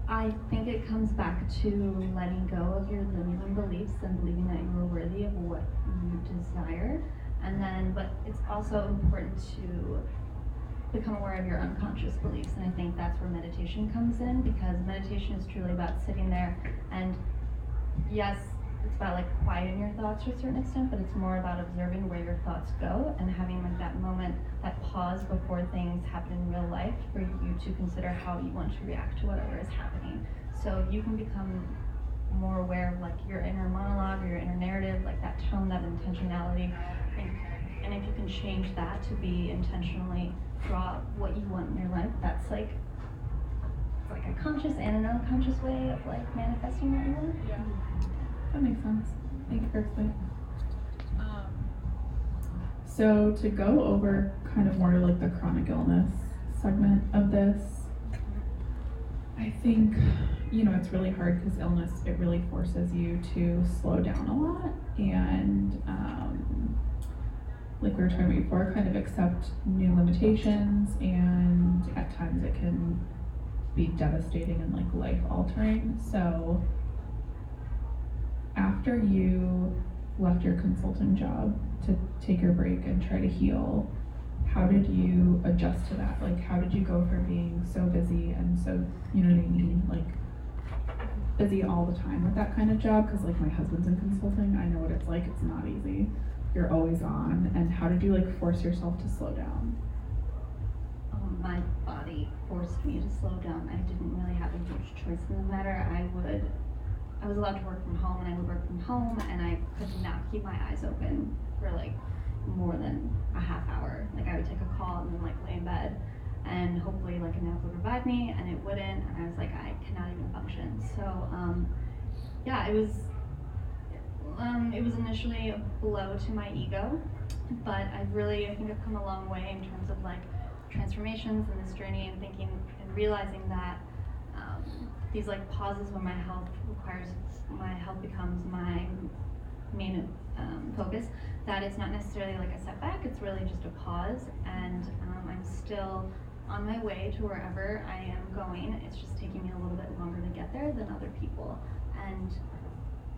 I think it comes back to letting go of your limiting beliefs and believing that you are worthy of what you desire. And then, but it's also important to become aware of your unconscious beliefs. And I think that's where meditation comes in because meditation is truly about sitting there and yes, it's about like quieting your thoughts to a certain extent, but it's more about observing where your thoughts go and having like that moment, that pause before things happen in real life for you to consider how you want to react to whatever is happening. So you can become more aware of like your inner monologue or your inner narrative, like that tone, that intentionality. And, and if you can change that to be intentionally draw what you want in your life, that's like it's like a conscious and an unconscious way of like manifesting what you want. Yeah. That makes sense. Thank you for explaining. Um, so to go over kind of more like the chronic illness segment of this, I think you know it's really hard because illness it really forces you to slow down a lot and um, like we were talking about before, kind of accept new limitations and at times it can be devastating and like life altering. So after you left your consulting job to take your break and try to heal, how did you adjust to that? Like, how did you go from being so busy and so, you know what I mean? Like, busy all the time with that kind of job? Because, like, my husband's in consulting. I know what it's like. It's not easy. You're always on. And how did you, like, force yourself to slow down? Um, my body forced me to slow down. I didn't really have a huge choice in the matter. I would, I was allowed to work from home, and I would work from home, and I could not keep my eyes open for like more than a half hour. Like I would take a call and then like lay in bed, and hopefully like a nap would revive me, and it wouldn't. And I was like, I cannot even function. So, um, yeah, it was. Um, it was initially a blow to my ego, but I've really, I think I've come a long way in terms of like transformations in this journey and thinking and realizing that um, these like pauses when my health requires my health becomes my main um, focus that it's not necessarily like a setback it's really just a pause. And um, i'm still on my way to wherever i am going. It's just taking me a little bit longer to get there than other people. And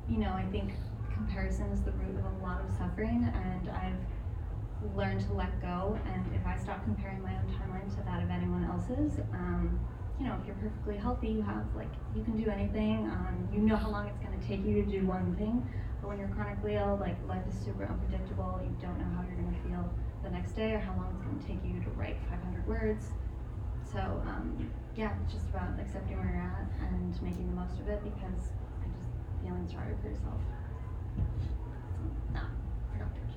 you know i think comparison is the root of a lot of suffering and i've learned to let go and if I stop comparing my own timeline to that of anyone else's, um, you know, if you're perfectly healthy, you have like you can do anything. Um, you know how long it's going to take you to do one thing. But when you're chronically ill, like life is super unpredictable. You don't know how you're going to feel the next day or how long it's going to take you to write 500 words. So um, yeah, it's just about accepting where you're at and making the most of it because I just feeling sorry for yourself. Not for doctors.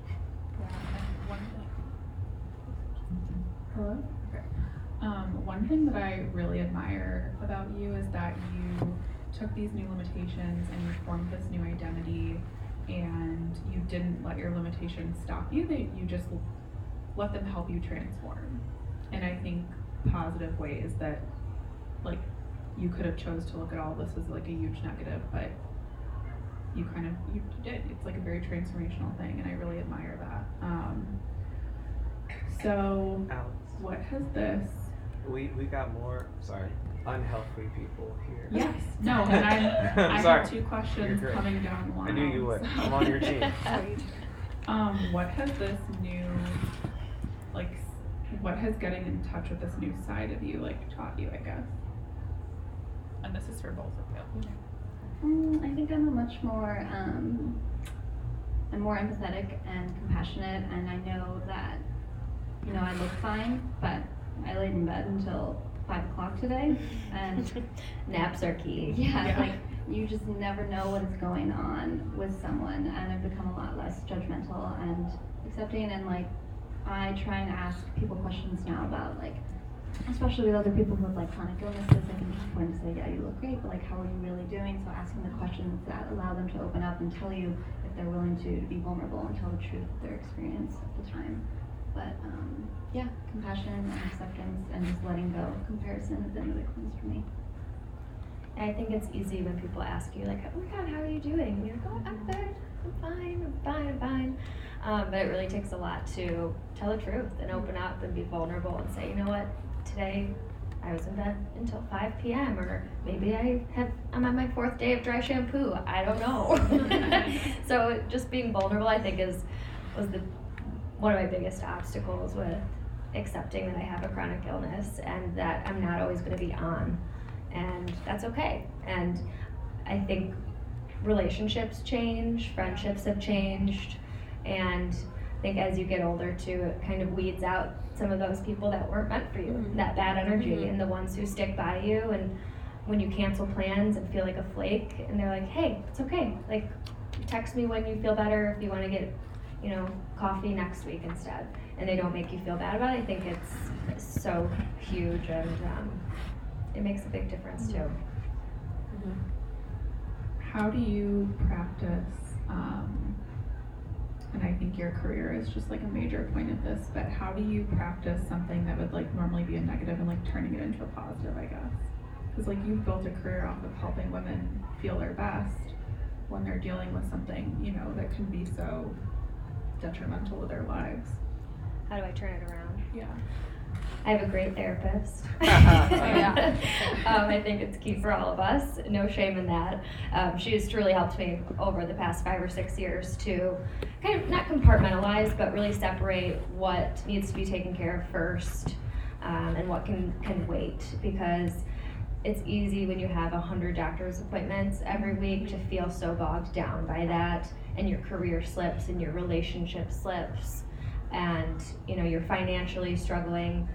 One thing. Hello? Um, one thing that I really admire about you is that you took these new limitations and you formed this new identity and you didn't let your limitations stop you, that you just let them help you transform. And I think positive ways that like you could have chose to look at all this as like a huge negative, but you kind of you did. It's like a very transformational thing, and I really admire that. Um, so, Alex, what has this? we we got more. Sorry, unhealthy people here. Yes. No, and I I sorry. have two questions coming down the line. I knew you would. I'm on your team. um, what has this new, like, what has getting in touch with this new side of you like taught you? I guess. And this is for both of you. Mm, I think I'm a much more, um, I'm more empathetic and compassionate, and I know that, you know, I look fine, but I laid in bed until five o'clock today, and Naps are key. yeah, Yeah. like you just never know what is going on with someone, and I've become a lot less judgmental and accepting, and like I try and ask people questions now about like, especially with other people with like chronic illnesses. I think it's important to say, yeah, you look great, but like, how are you really doing? So asking the questions that allow them to open up and tell you if they're willing to, be vulnerable and tell the truth of their experience at the time. but um, yeah, compassion and acceptance and just letting go. of Comparison have been big ones for me. And I think it's easy when people ask you, like, oh my God, how are you doing? And you're like, oh, I'm good, I'm fine, I'm fine, I'm fine. Um, but it really takes a lot to tell the truth and open up and be vulnerable and say, you know what, today I was in bed until 5 p.m. or maybe I have I'm on my fourth day of dry shampoo. I don't know. so just being vulnerable, I think, is was the one of my biggest obstacles with accepting that I have a chronic illness and that I'm not always going to be on, and that's okay. And I think relationships change, friendships have changed, and I think as you get older too, it kind of weeds out some of those people that weren't meant for you, Mhm. that bad energy, Mhm. and the ones who stick by you. And when you cancel plans and feel like a flake, and they're like, "Hey, it's okay. Like, text me when you feel better if you want to get, you know, coffee next week instead." And they don't make you feel bad about it. I think it's so huge, and um, it makes a big difference too. How do you practice, um, and I think your career is just like a major point of this, but how do you practice something that would like normally be a negative and like turning it into a positive, I guess? Because like you've built a career off of helping women feel their best when they're dealing with something, you know, that can be so detrimental to their lives. How do I turn it around? Yeah. I have a great therapist. yeah. um, I think it's key for all of us. No shame in that. Um, she has truly helped me over the past five or six years to kind of not compartmentalize, but really separate what needs to be taken care of first um, and what can, can wait. Because it's easy when you have a hundred doctor's appointments every week to feel so bogged down by that, and your career slips and your relationship slips and you know you're financially struggling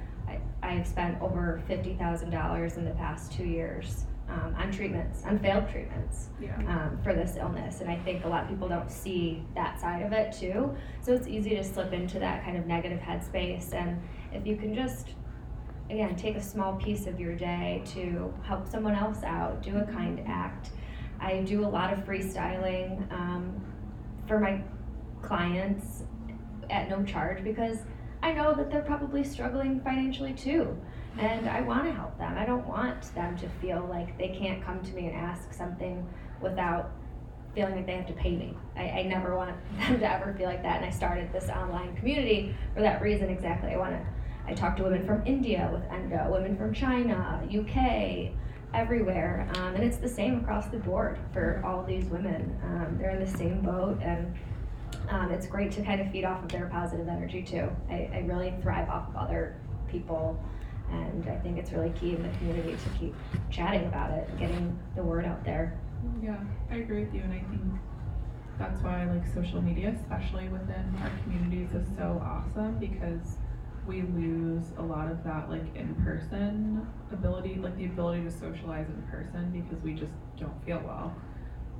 I, i've spent over $50000 in the past two years um, on treatments on failed treatments Yeah. um, for this illness. And i think a lot of people don't see that side of it too. So it's easy to slip into that kind of negative headspace. And if you can just again take a small piece of your day to help someone else out do a kind act. I do a lot of freestyling um, for my clients at no charge because I know that they're probably struggling financially too. And I want to help them. I don't want them to feel like they can't come to me and ask something without feeling like they have to pay me. I, I never want them to ever feel like that. And I started this online community for that reason exactly. I want to, I talk to women from India with Endo, women from China, UK, everywhere. Um, and it's the same across the board for all these women. Um, they're in the same boat and um, it's great to kind of feed off of their positive energy too. I, I really thrive off of other people, and I think it's really key in the community to keep chatting about it and getting the word out there. Yeah, I agree with you, and I think that's why like social media, especially within our communities, is so awesome because we lose a lot of that like in-person ability, like the ability to socialize in person because we just don't feel well.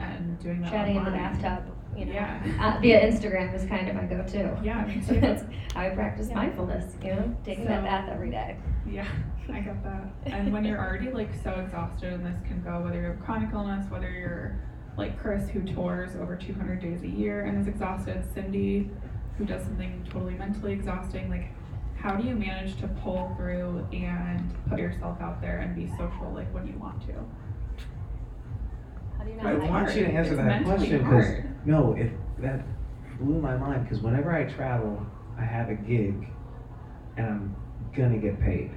And doing that Chatting in the online- bathtub, you know, Yeah. uh, via Instagram is kind of my go-to. Yeah, me too. That's how I practice Yeah. mindfulness. You know, taking that So- bath every day. Yeah, I get that. And when you're already like so exhausted, and this can go whether you have chronic illness, whether you're like Chris who tours over 200 days a year and is exhausted, Cindy who does something totally mentally exhausting. Like, how do you manage to pull through and put yourself out there and be social like when you want to? How do you I want you to answer It's that mentally question because no, it that blew my mind because whenever I travel, I have a gig, and I'm gonna get paid.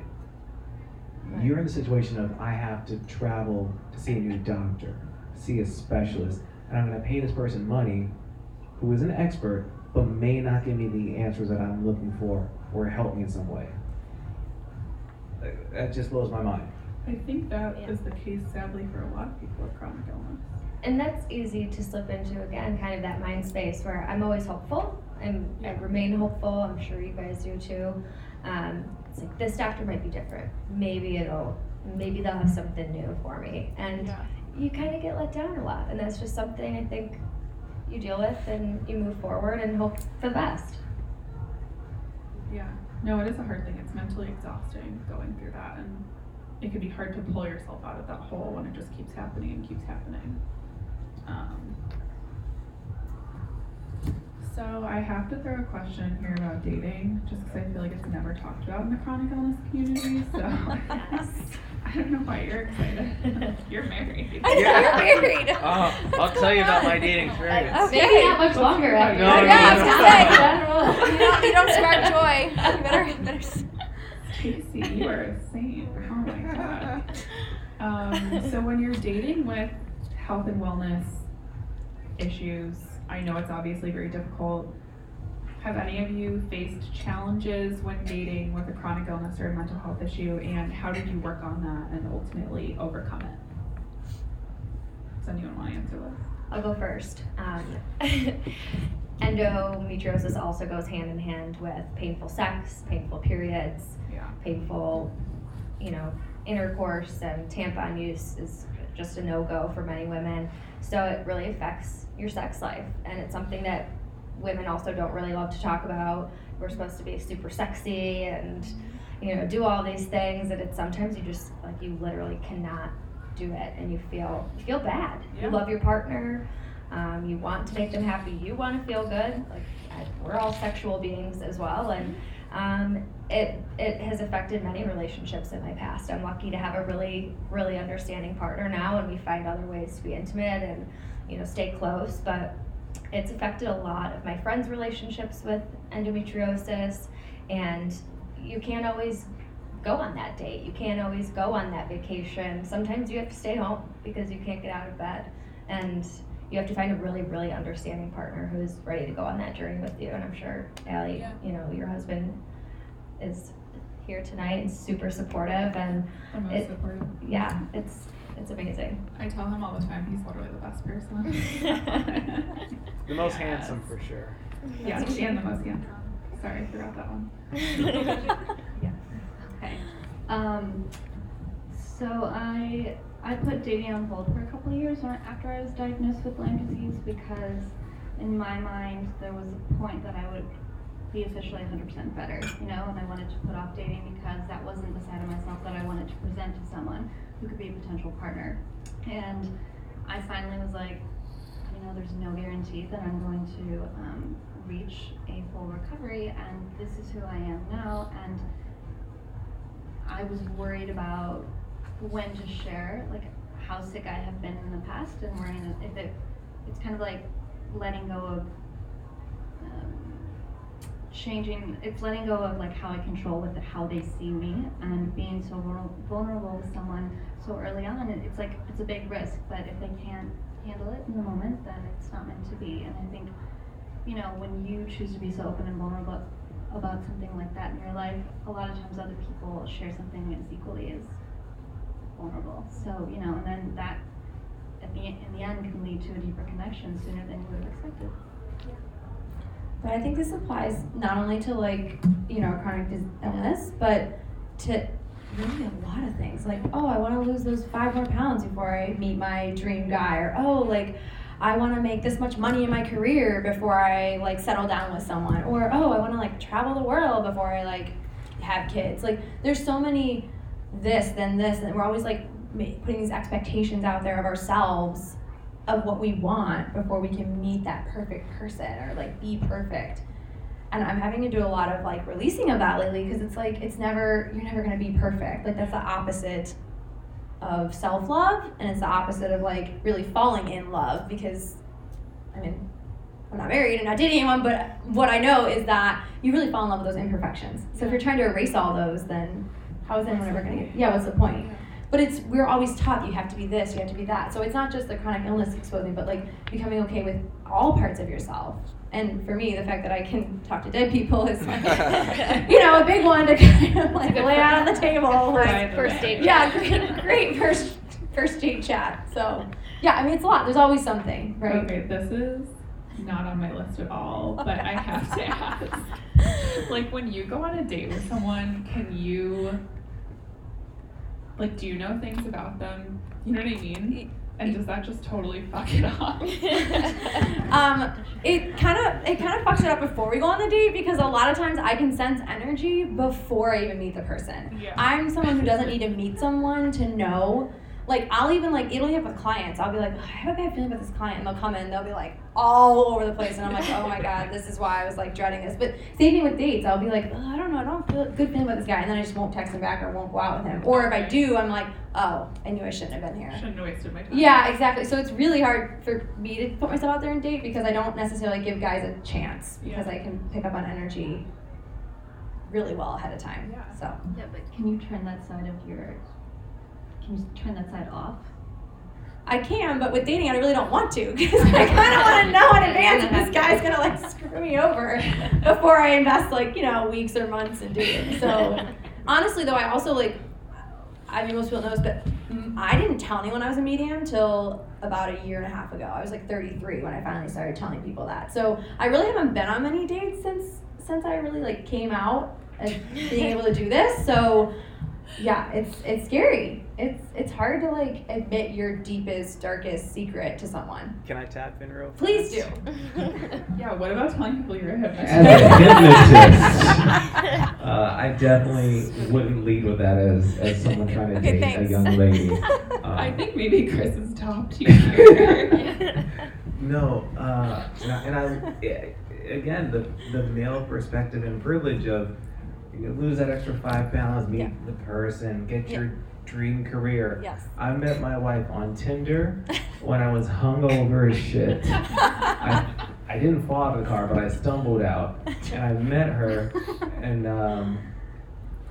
You're in the situation of I have to travel to see a new doctor, see a specialist, and I'm gonna pay this person money, who is an expert, but may not give me the answers that I'm looking for or help me in some way. That just blows my mind. I think that is Yeah. the case, sadly, for a lot of people with chronic illness. and that's easy to slip into again kind of that mind space where i'm always hopeful. And i remain hopeful. I'm sure you guys do too. Um, it's like this doctor might be different. Maybe it'll maybe they'll have something new for me. And you kind of get let down a lot. And that's just something i think you deal with and you move forward and hope for the best. Yeah. No, it is a hard thing. It's mentally exhausting going through that. And it could be hard to pull yourself out of that hole when it just keeps happening and keeps happening. Um, So I have to throw a question here about dating, just because I feel like it's never talked about in the chronic illness community. So I don't know why you're excited. you're married. Yeah. You're married. Oh, I'll tell you about my dating experience. Okay. Maybe not much longer after No, that. no, Yeah, I was no. gonna say, you don't, you don't spark joy. You better, you better. s- Casey, you are a Um, so when you're dating with health and wellness issues, I know it's obviously very difficult. Have any of you faced challenges when dating with a chronic illness or a mental health issue, and how did you work on that and ultimately overcome it? Does anyone want to answer this? I'll go first. Um, endometriosis also goes hand in hand with painful sex, painful periods, Yeah. painful, you know, intercourse, and tampon use is just a no go for many women. So it really affects your sex life, and it's something that women also don't really love to talk about. We're supposed to be super sexy and, you know, do all these things, and it's sometimes you just like you literally cannot do it, and you feel you feel bad. Yeah. You love your partner. Um, you want to make them happy. You want to feel good. Like I, we're all sexual beings as well, and um, it it has affected many relationships in my past. I'm lucky to have a really really understanding partner now, and we find other ways to be intimate and you know stay close. But it's affected a lot of my friends' relationships with endometriosis, and you can't always go on that date. You can't always go on that vacation. Sometimes you have to stay home because you can't get out of bed, and you have to find a really, really understanding partner who's ready to go on that journey with you. And I'm sure, Allie, Yeah. you know, your husband is here tonight and super supportive. And The most It- supportive. yeah, it's it's amazing. I tell him all the time he's literally the best person. The most Yes. handsome for sure. Yes, and the most handsome. Sorry, I forgot that one. Yeah. Okay. Um, so I I put dating on hold for a couple of years after I was diagnosed with Lyme disease because in my mind there was a point that I would be officially 100% better, you know, and I wanted to put off dating because that wasn't the side of myself that I wanted to present to someone who could be a potential partner. And I finally was like, you know, there's no guarantee that I'm going to um, reach a full recovery, and this is who I am now. And I was worried about when to share, like how sick I have been in the past, and worrying if it, it's kind of like letting go of um, changing. It's letting go of like how I control with it, how they see me, and being so vulnerable with someone so early on. It, it's like it's a big risk, but if they can't handle it in the moment, then it's not meant to be. And I think, you know, when you choose to be so open and vulnerable about something like that in your life, a lot of times other people share something that's equally as vulnerable. So, you know, and then that at the in the end can lead to a deeper connection sooner than you would have expected. But I think this applies not only to like, you know, chronic illness, but to really a lot of things. Like, oh, I want to lose those five more pounds before I meet my dream guy, or oh, like, I want to make this much money in my career before I like settle down with someone, or oh, I want to like travel the world before I like have kids. Like, there's so many this, then this, and we're always like putting these expectations out there of ourselves of what we want before we can meet that perfect person or like be perfect. And I'm having to do a lot of like releasing of that lately because it's like it's never you're never gonna be perfect. Like that's the opposite of self love and it's the opposite of like really falling in love because I mean I'm not married and not dating anyone, but what I know is that you really fall in love with those imperfections. So if you're trying to erase all those, then how is anyone ever gonna get yeah, what's the point? But it's we're always taught you have to be this, you have to be that. So it's not just the chronic illness exposing, but like becoming okay with all parts of yourself. And for me, the fact that I can talk to dead people is like, you know, a big one to kind of like lay out on the table. By the First date Yeah, great, great first first date chat. So yeah, I mean it's a lot. There's always something, right? Okay, this is not on my list at all, but I have to ask. Like when you go on a date with someone, can you like do you know things about them? You know what I mean? And does that just totally fuck it up? um, it kind of it kind of fucks it up before we go on the date because a lot of times I can sense energy before I even meet the person. Yeah. I'm someone who doesn't need to meet someone to know Like I'll even like it'll have with clients. I'll be like, I have a bad feeling about this client, and they'll come in, they'll be like all over the place, and I'm like, oh my god, this is why I was like dreading this. But same thing with dates. I'll be like, oh, I don't know, I don't feel good feeling about this guy, and then I just won't text him back or won't go out with him. Or if I do, I'm like, oh, I knew I shouldn't have been here. Shouldn't have wasted my time. Yeah, exactly. So it's really hard for me to put myself out there and date because I don't necessarily give guys a chance because Yeah. I can pick up on energy really well ahead of time. Yeah. So Yeah, but can you turn that side of your, can you turn that side off? I can, but with dating, I really don't want to because I kind of want to know in advance if this guy's gonna like screw me over before I invest like you know weeks or months in dating. So honestly, though, I also like. I mean, most people know this, but I didn't tell anyone I was a medium till about a year and a half ago. I was like 33 when I finally started telling people that. So I really haven't been on many dates since since I really like came out as being able to do this. So yeah, it's it's scary. It's it's hard to like admit your deepest, darkest secret to someone. Can I tap in real Please do. Yeah, what about telling people you're a hypnotist? As a hypnotist, uh, I definitely wouldn't lead with that as, as someone trying to Okay, date a young lady. I Um, think maybe Chris has topped you here. No, uh, and I, and I again the the male perspective and privilege of you lose that extra five pounds, meet Yeah. the person, get Yeah. your dream career. Yes. I met my wife on Tinder when I was hungover as shit. I, I didn't fall out of the car, but I stumbled out, and I met her, and um,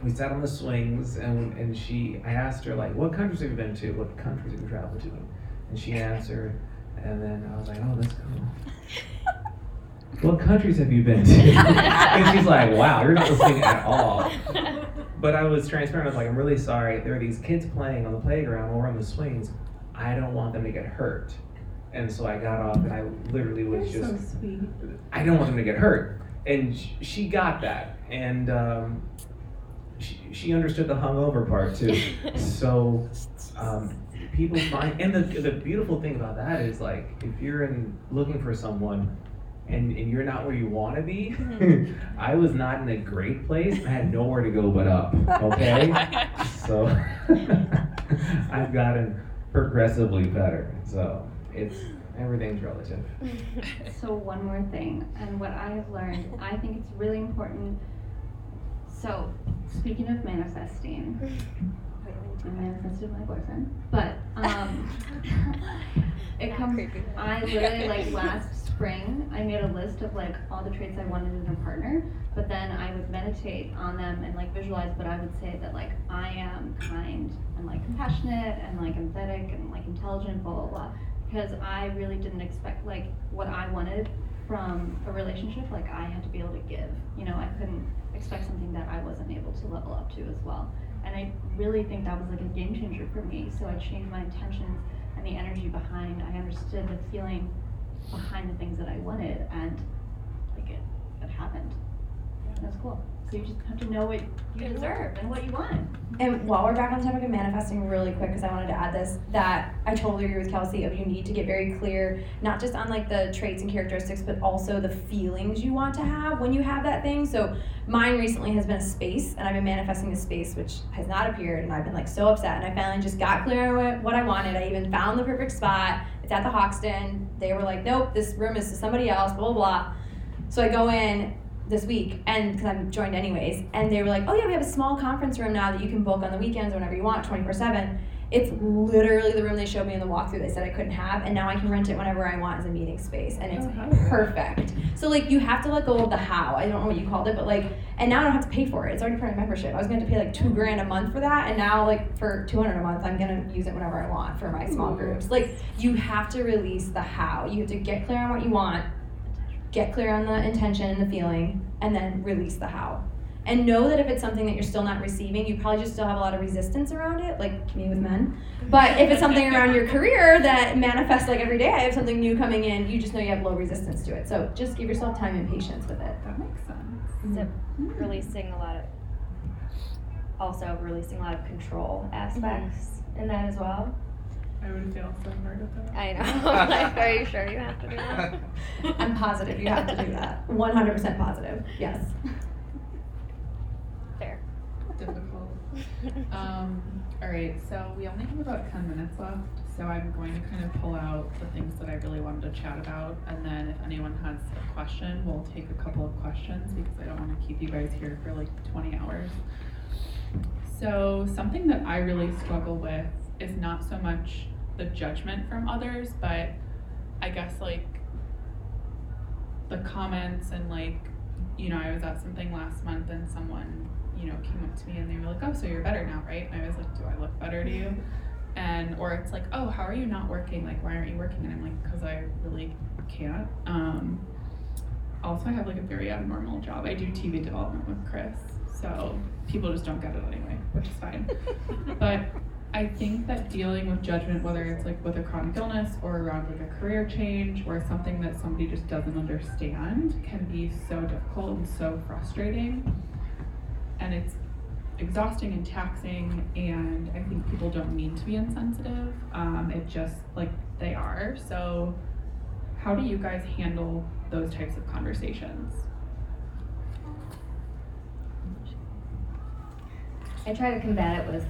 we sat on the swings, and and she, I asked her like, "What countries have you been to? What countries have you traveled to?" And she answered, and then I was like, "Oh, that's cool." What countries have you been to? and she's like, "Wow, you're not listening at all." But I was transparent. I was like, "I'm really sorry. There are these kids playing on the playground or on the swings. I don't want them to get hurt." And so I got off, and I literally was You're just so sweet. I don't want them to get hurt. And sh- she got that. And um, she, she understood the hungover part too. So um, people find, and the, the beautiful thing about that is like, if you're in looking for someone and, and you're not where you want to be, I was not in a great place. I had nowhere to go but up. Okay. so I've gotten progressively better. So it's, everything's relative. So one more thing, and what I have learned, I think it's really important. So, speaking of manifesting, I manifested my boyfriend, but um, it comes. I literally like last spring, I made a list of like all the traits I wanted in a partner, but then I would meditate on them and like visualize. But I would say that like I am kind and like compassionate and like empathetic and like intelligent, blah blah blah. Because I really didn't expect like what I wanted from a relationship. Like I had to be able to give. You know, I couldn't expect something that I wasn't able to level up to as well. And I really think that was like a game changer for me. So I changed my intentions and the energy behind. I understood the feeling behind the things that I wanted, and like it, it happened. That's cool. So you just have to know what you deserve and what you want. And while we're back on the topic of manifesting, really quick, because I wanted to add this, that I totally agree with Kelsey. Of you need to get very clear, not just on like the traits and characteristics, but also the feelings you want to have when you have that thing. So mine recently has been a space, and I've been manifesting a space which has not appeared, and I've been like so upset. And I finally just got clear on what- what I wanted. I even found the perfect spot. It's at the Hoxton. They were like, nope, this room is to somebody else. Blah blah blah. So I go in this week, and because I'm joined anyways, and they were like, "Oh yeah, we have a small conference room now that you can book on the weekends or whenever you want, 24/7." It's literally the room they showed me in the walkthrough. They said I couldn't have, and now I can rent it whenever I want as a meeting space, and it's yeah. perfect. So like you have to let go of the how. I don't know what you called it, but like, and now I don't have to pay for it. It's already part of my membership. I was going to pay like two grand a month for that, and now like for 200 a month, I'm gonna use it whenever I want for my small groups. Like you have to release the how. You have to get clear on what you want, get clear on the intention and the feeling, and then release the how. And know that if it's something that you're still not receiving, you probably just still have a lot of resistance around it, like me with men. But if it's something around your career that manifests like every day, I have something new coming in, you just know you have low resistance to it. So just give yourself time and patience with it. That makes sense. So mm-hmm. releasing a lot of, also releasing a lot of control aspects mm-hmm. in that as well. I would feel so hard with that. I know. like, are you sure you have to do that? I'm positive you have to do that. 100% positive. Yes. Difficult. Um, all right, so we only have about 10 minutes left, so I'm going to kind of pull out the things that I really wanted to chat about, and then if anyone has a question, we'll take a couple of questions because I don't want to keep you guys here for like 20 hours. So, something that I really struggle with is not so much the judgment from others, but I guess like the comments and like, you know, I was at something last month and someone, you know, came up to me and they were like, oh, so you're better now, right? And I was like, do I look better to you? And, or it's like, oh, how are you not working? Like, why aren't you working? And I'm like, because I really can't. Um, also, I have like a very abnormal job. I do TV development with Chris, so people just don't get it anyway, which is fine. but I think that dealing with judgment, whether it's like with a chronic illness or around like a career change or something that somebody just doesn't understand, can be so difficult and so frustrating. And it's exhausting and taxing, and I think people don't mean to be insensitive. Um, it just like they are. So, how do you guys handle those types of conversations? I try to combat it with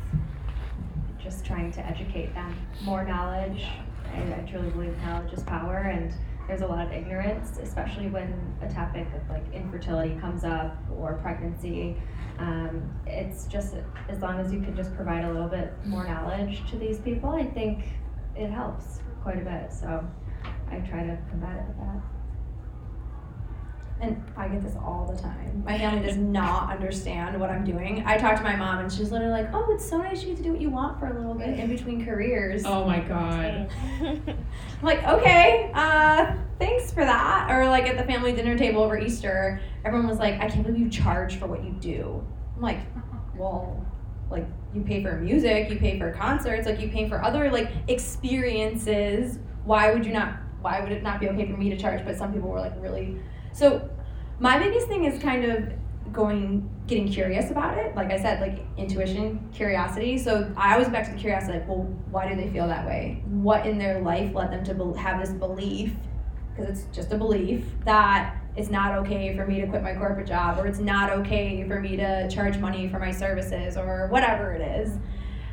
just trying to educate them. More knowledge. I, I truly believe knowledge is power, and there's a lot of ignorance, especially when a topic of like infertility comes up or pregnancy. Um, it's just as long as you can just provide a little bit more knowledge to these people, I think it helps quite a bit. So I try to combat it with that. And I get this all the time. My family does not understand what I'm doing. I talk to my mom and she's literally like, "Oh, it's so nice you get to do what you want for a little bit in between careers." Oh my god. I'm like, okay, uh, thanks for that. Or like at the family dinner table over Easter, everyone was like, I can't believe you charge for what you do. I'm like, well, like you pay for music, you pay for concerts, like you pay for other like experiences. Why would you not? Why would it not be okay for me to charge? But some people were like really. So, my biggest thing is kind of going getting curious about it. Like i said like intuition curiosity. So i always back to the curiosity like well why do they feel that way? What in their life led them to be- have this belief because it's just a belief that it's not okay for me to quit my corporate job or it's not okay for me to charge money for my services or whatever it is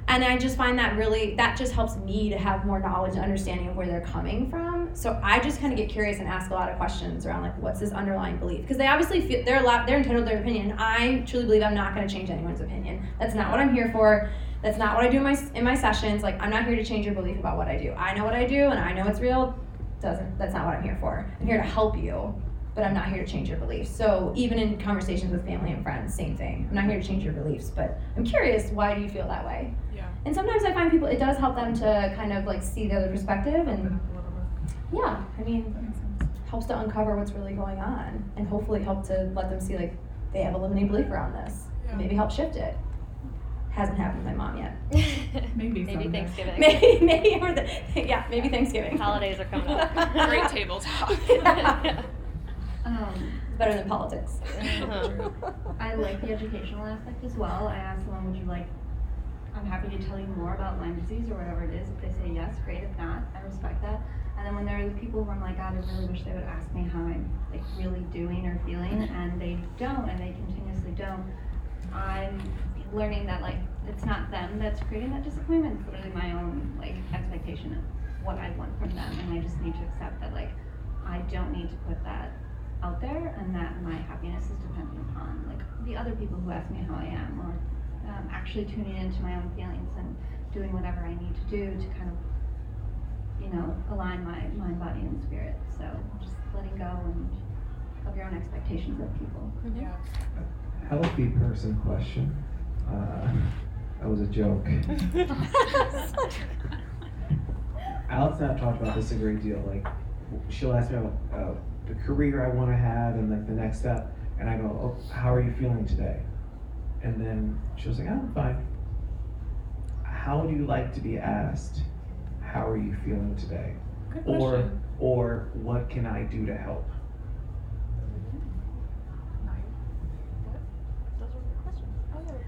and i just find that really that just helps me to have more knowledge and understanding of where they're coming from. So i just kind of get curious and ask a lot of questions around like what's this underlying belief? Because they obviously feel they're allowed they're entitled to their opinion. I truly believe i'm not going to change anyone's opinion. That's not what i'm here for. That's not what i do in my in my sessions. Like i'm not here to change your belief about what i do. I know what i do and i know it's real. Doesn't that's not what i'm here for. I'm here to help you but I'm not here to change your beliefs. So even in conversations with family and friends, same thing. I'm not here to change your beliefs, but I'm curious, why do you feel that way? Yeah. And sometimes I find people, it does help them to kind of like see the other perspective and yeah, I mean, helps to uncover what's really going on and hopefully help to let them see like they have a limiting belief around this. Yeah. Maybe help shift it. Hasn't happened with my mom yet. Maybe Maybe. Thanksgiving. Maybe, maybe, or the, yeah, maybe Thanksgiving. Holidays are coming up. Great table talk. Um, Better than politics. I like the educational aspect as well. I asked someone, would you like, I'm happy to tell you more about Lyme disease or whatever it is. If they say yes, great. If not, I respect that. And then when there are the people who I'm like, God, I really wish they would ask me how I'm like really doing or feeling, and they don't, and they continuously don't. I'm learning that like it's not them that's creating that disappointment. It's literally my own like expectation of what I want from them, and I just need to accept that like I don't need to put that out there and that my happiness is dependent upon like the other people who ask me how I am or um, actually tuning into my own feelings and doing whatever I need to do to kind of you know align my mind body and spirit so just letting go and of your own expectations of people Yeah. Healthy person question. Uh, that was a joke. Alex and I have talked about this a great deal. Like, she'll ask me about uh, the career I want to have and like the next step, and I go, "Oh, how are you feeling today?" And then she was like, "I'm fine." How would you like to be asked, "How are you feeling today?" Good Or, question. or what can I do to help?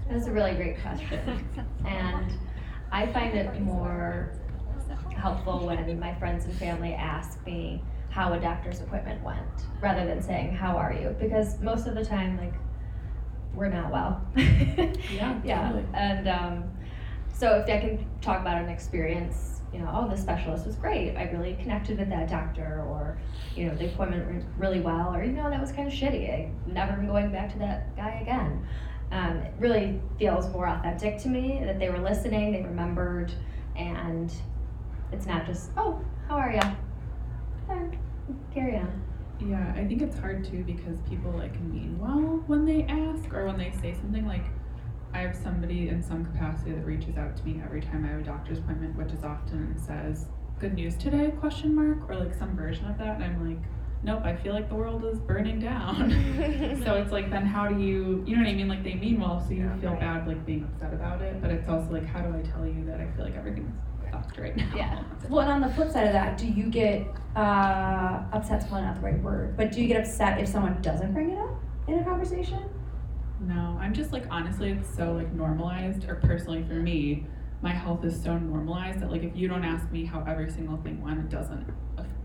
That's a really great question. And I find it more helpful when my friends and family ask me how a doctor's appointment went rather than saying, How are you? Because most of the time, like, we're not well. Yeah, yeah. totally. And um, so if I can talk about an experience, you know, oh, the specialist was great. I really connected with that doctor, or you know, the appointment went really well, or you know, that was kind of shitty. I never am going back to that guy again. Um, it really feels more authentic to me that they were listening, they remembered, and it's not just, oh, how are ya? Fine, carry on. Yeah, I think it's hard too because people like mean well when they ask or when they say something like I have somebody in some capacity that reaches out to me every time I have a doctor's appointment, which is often and says, Good news today, question mark, or like some version of that, and I'm like, Nope, I feel like the world is burning down. so it's like then how do you you know what I mean? Like they mean well, so you Yeah. feel Right. bad like being upset about it, but it's also like how do I tell you that I feel like everything's fucked right now? Yeah. Well, and on the flip side of that, do you get uh, upset's probably not the right word, but do you get upset if someone doesn't bring it up in a conversation? No, I'm just like honestly, it's so like normalized, or personally for me, my health is so normalized that like if you don't ask me how every single thing went, it doesn't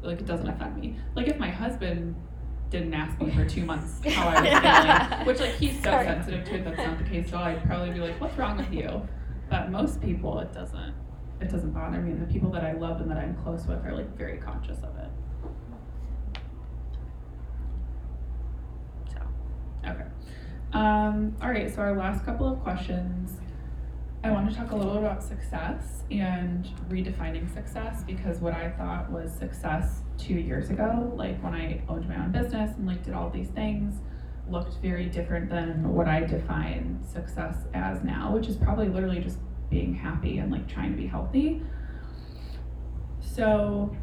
like it doesn't affect me. Like if my husband didn't ask me for two months how I was feeling, which like he's so Sorry. sensitive to it, that's not the case at all. I'd probably be like, "What's wrong with you?" But most people, it doesn't. It doesn't bother me, and the people that I love and that I'm close with are like very conscious of it. So, okay. Um, all right, so our last couple of questions. I want to talk a little about success and redefining success because what I thought was success two years ago, like when I owned my own business and like did all these things, looked very different than what I define success as now, which is probably literally just being happy and like trying to be healthy. So,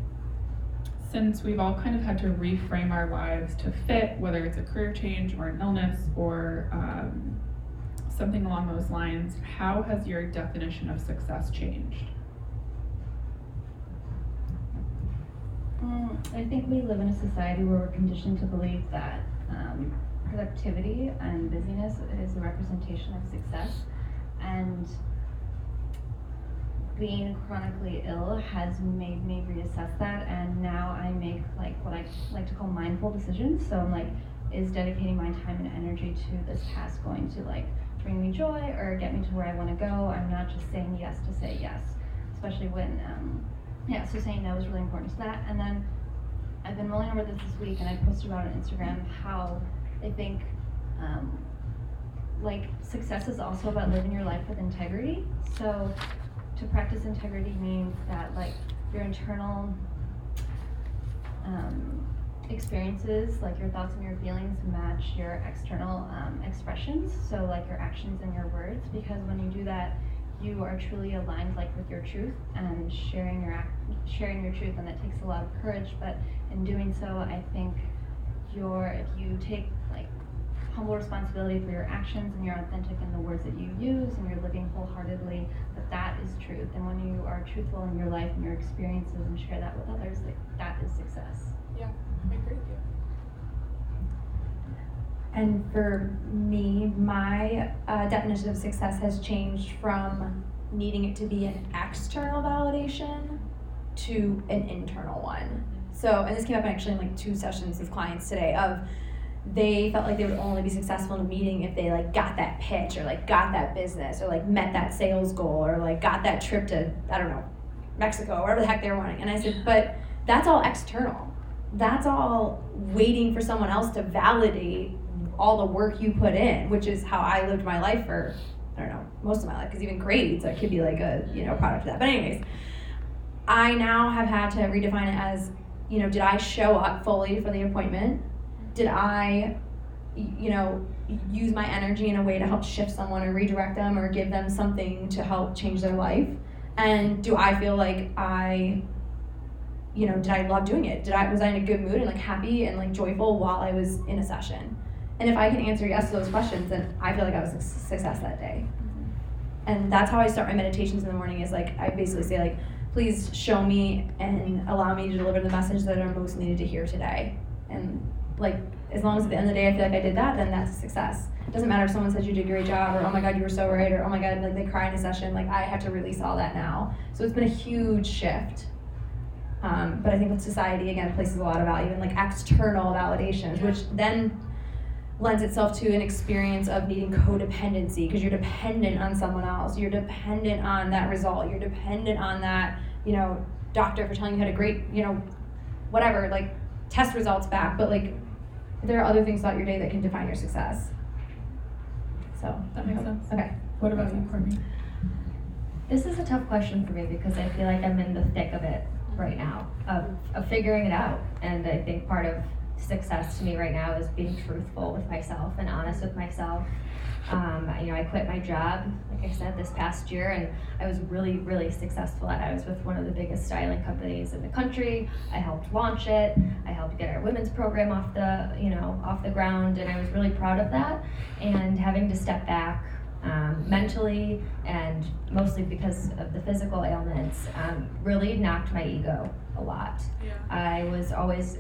since we've all kind of had to reframe our lives to fit, whether it's a career change or an illness or um, something along those lines, how has your definition of success changed? Mm, I think we live in a society where we're conditioned to believe that um, productivity and busyness is a representation of success. And being chronically ill has made me reassess that. And now I make like what I like to call mindful decisions. So I'm like, is dedicating my time and energy to this task going to like bring me joy or get me to where I want to go? I'm not just saying yes to say yes, especially when um, yeah, so saying no is really important to that. And then I've been mulling over this this week, and I posted about on Instagram how I think um, like success is also about living your life with integrity. So to practice integrity means that like your internal um, experiences, like your thoughts and your feelings, match your external um, expressions. So like your actions and your words, because when you do that, you are truly aligned like with your truth and sharing your sharing your truth, and that takes a lot of courage. But in doing so, I think you're if you take humble responsibility for your actions and you're authentic in the words that you use and you're living wholeheartedly, that that is truth. And when you are truthful in your life and your experiences and share that with others, like that is success. Yeah, I agree with you. And for me, my uh, definition of success has changed from needing it to be an external validation to an internal one. So, and this came up actually in like two sessions with clients today of they felt like they would only be successful in a meeting if they like got that pitch or like got that business or like met that sales goal or like got that trip to I don't know Mexico or wherever the heck they were wanting. And I said, but that's all external. That's all waiting for someone else to validate all the work you put in, which is how I lived my life for I don't know most of my life. Because even grades, it could be like a you know product of that. But anyways, I now have had to redefine it as you know, did I show up fully for the appointment? Did I, you know, use my energy in a way to help shift someone or redirect them or give them something to help change their life? And do I feel like I, you know, did I love doing it? Did I was I in a good mood and like happy and like joyful while I was in a session? And if I can answer yes to those questions, then I feel like I was a success that day. Mm-hmm. And that's how I start my meditations in the morning. Is like I basically say like, please show me and allow me to deliver the message that are most needed to hear today. And like as long as at the end of the day I feel like I did that, then that's a success. It doesn't matter if someone says you did a great job or oh my god you were so right or oh my god like they cry in a session. Like I have to release all that now. So it's been a huge shift. Um, but I think with society again places a lot of value in like external validations, which then lends itself to an experience of needing codependency because you're dependent on someone else. You're dependent on that result. You're dependent on that, you know, doctor for telling you had a great you know, whatever, like test results back. But like, there are other things about your day that can define your success. So That makes sense. Okay. What about you, Kourtney? This is a tough question for me because I feel like I'm in the thick of it right now, of, of figuring it out. And I think part of success to me right now is being truthful with myself and honest with myself. Um, you know, I quit my job, like I said, this past year, and I was really, really successful at it. I was with one of the biggest styling companies in the country. I helped launch it. I helped get our women's program off the, you know, off the ground, and I was really proud of that. And having to step back um, mentally and mostly because of the physical ailments um, really knocked my ego a lot. Yeah. I was always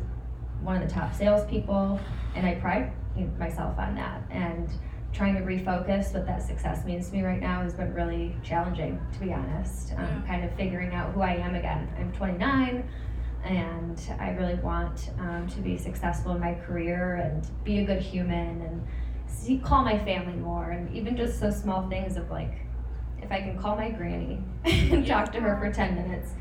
one of the top salespeople, and I pride myself on that. And trying to refocus what that success means to me right now has been really challenging, to be honest. Um, Yeah. Kind of figuring out who I am again. I'm 29, and I really want um, to be successful in my career and be a good human and see, call my family more, and even just so small things of like, if I can call my granny and talk to her for 10 minutes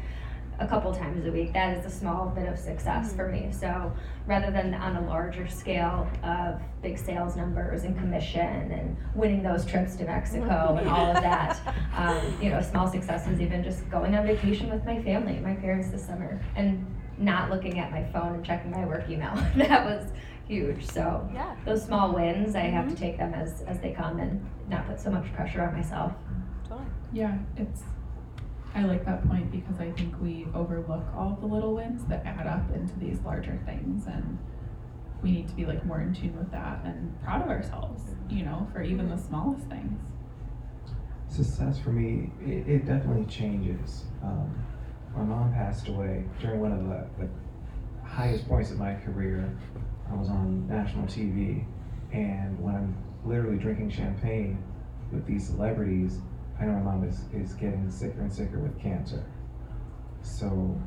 a couple times a week, that is a small bit of success for me. Mm-hmm. So rather than on a larger scale of big sales numbers and commission and winning those trips to Mexico mm-hmm. and all of that, um, you know, small successes, even just going on vacation with my family, my parents this summer, and not looking at my phone and checking my work email. that was huge. So Yeah. those small wins, I have to mm-hmm. take them as, as they come and not put so much pressure on myself. Yeah, it's. I like that point because I think we overlook all the little wins that add up into these larger things, and we need to be like more in tune with that and proud of ourselves, you know, for even the smallest things. Success for me, it, it definitely changes. Um, my mom passed away during one of the, the highest points of my career. I was on national TV, and when I'm literally drinking champagne with these celebrities, I know my mom is, is getting sicker and sicker with cancer. So,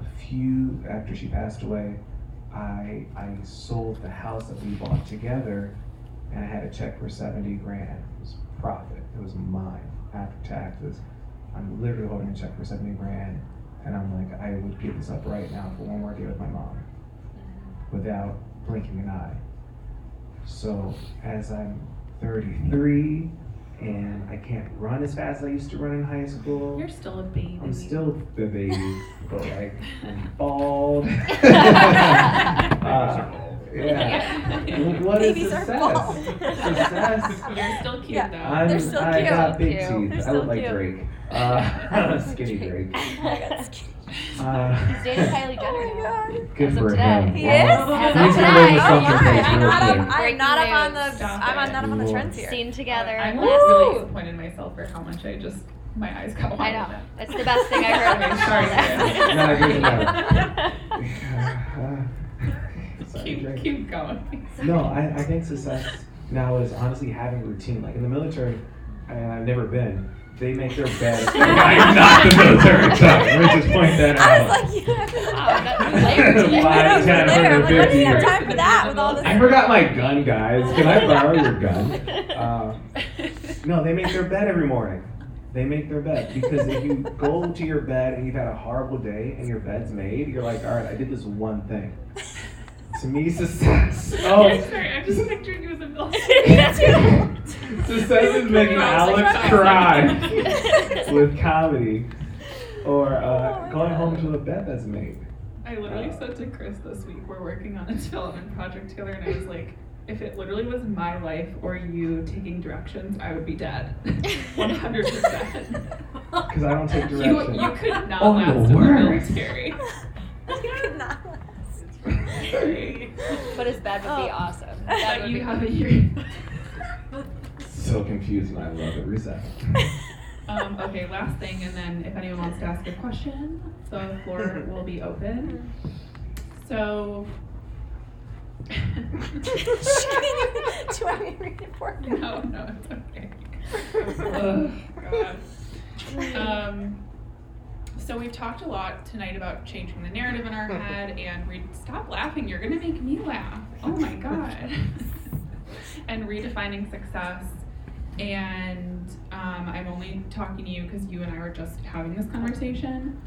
a few after she passed away, I I sold the house that we bought together, and I had a check for seventy grand. It was profit. It was mine after taxes. I'm literally holding a check for seventy grand, and I'm like, I would give this up right now for one more day with my mom, without blinking an eye. So as I'm 33 and I can't run as fast as I used to run in high school. You're still a baby. I'm still the baby, but like I'm bald. uh, yeah. What is Babies are success? bald. Success. You're still cute Yeah. though. I'm, They're still I got cute. big Cute. teeth. They're I still look like cute. Drake. Uh, skinny Drake. Uh, He's dating Kylie Oh Jenner now. good As for today. him. He is? As He's gonna today. live Oh with something my! I'm real not up. I'm Breaking not up on news. the. Stop I'm it. not up on the Whoa. trends here. Seen together. I'm last- really disappointed in myself for how much I just my eyes got wide. I know. with. It's the best thing I've heard. Okay, sorry, guys. No, it doesn't Sorry, keep Drake. keep going. No, I, I think success now is honestly having routine. Like in the military, and I've never been, they make their bed. I'm not the military, so let me just point that I was out. like, you have Wow, that's layered to that. Five, I was ten, there. I'm like, what do you have 150 time for that with all this? I forgot my gun, guys. Can I borrow your gun? Uh, no, they make their bed every morning. They make their bed because if you go to your bed and you've had a horrible day and your bed's made, you're like, all right, I did this one thing. To me, success. Oh, I'm sorry, I'm just picturing you as a military. success is making Alex cry with comedy, or uh, going home to a bed that's made. I literally said to Chris this week, we're working on a development project together, and I was like, if it literally was my life or you taking directions, I would be dead. 100%. Because I don't take You, directions. you could not Oh, last in the worst. military. You could not last. Sorry. But his bed would be Oh. awesome. That would you be have a year. So confused and I love it. Reset. Um, okay, last thing, and then if anyone wants to ask a question, the floor will be open. So. Do you want me to read it for you? No, no, it's okay. oh, God. Um, So we've talked a lot tonight about changing the narrative in our head and re- stop laughing. You're gonna make me laugh. Oh my god. and redefining success. And um, I'm only talking to you because you and I were just having this conversation.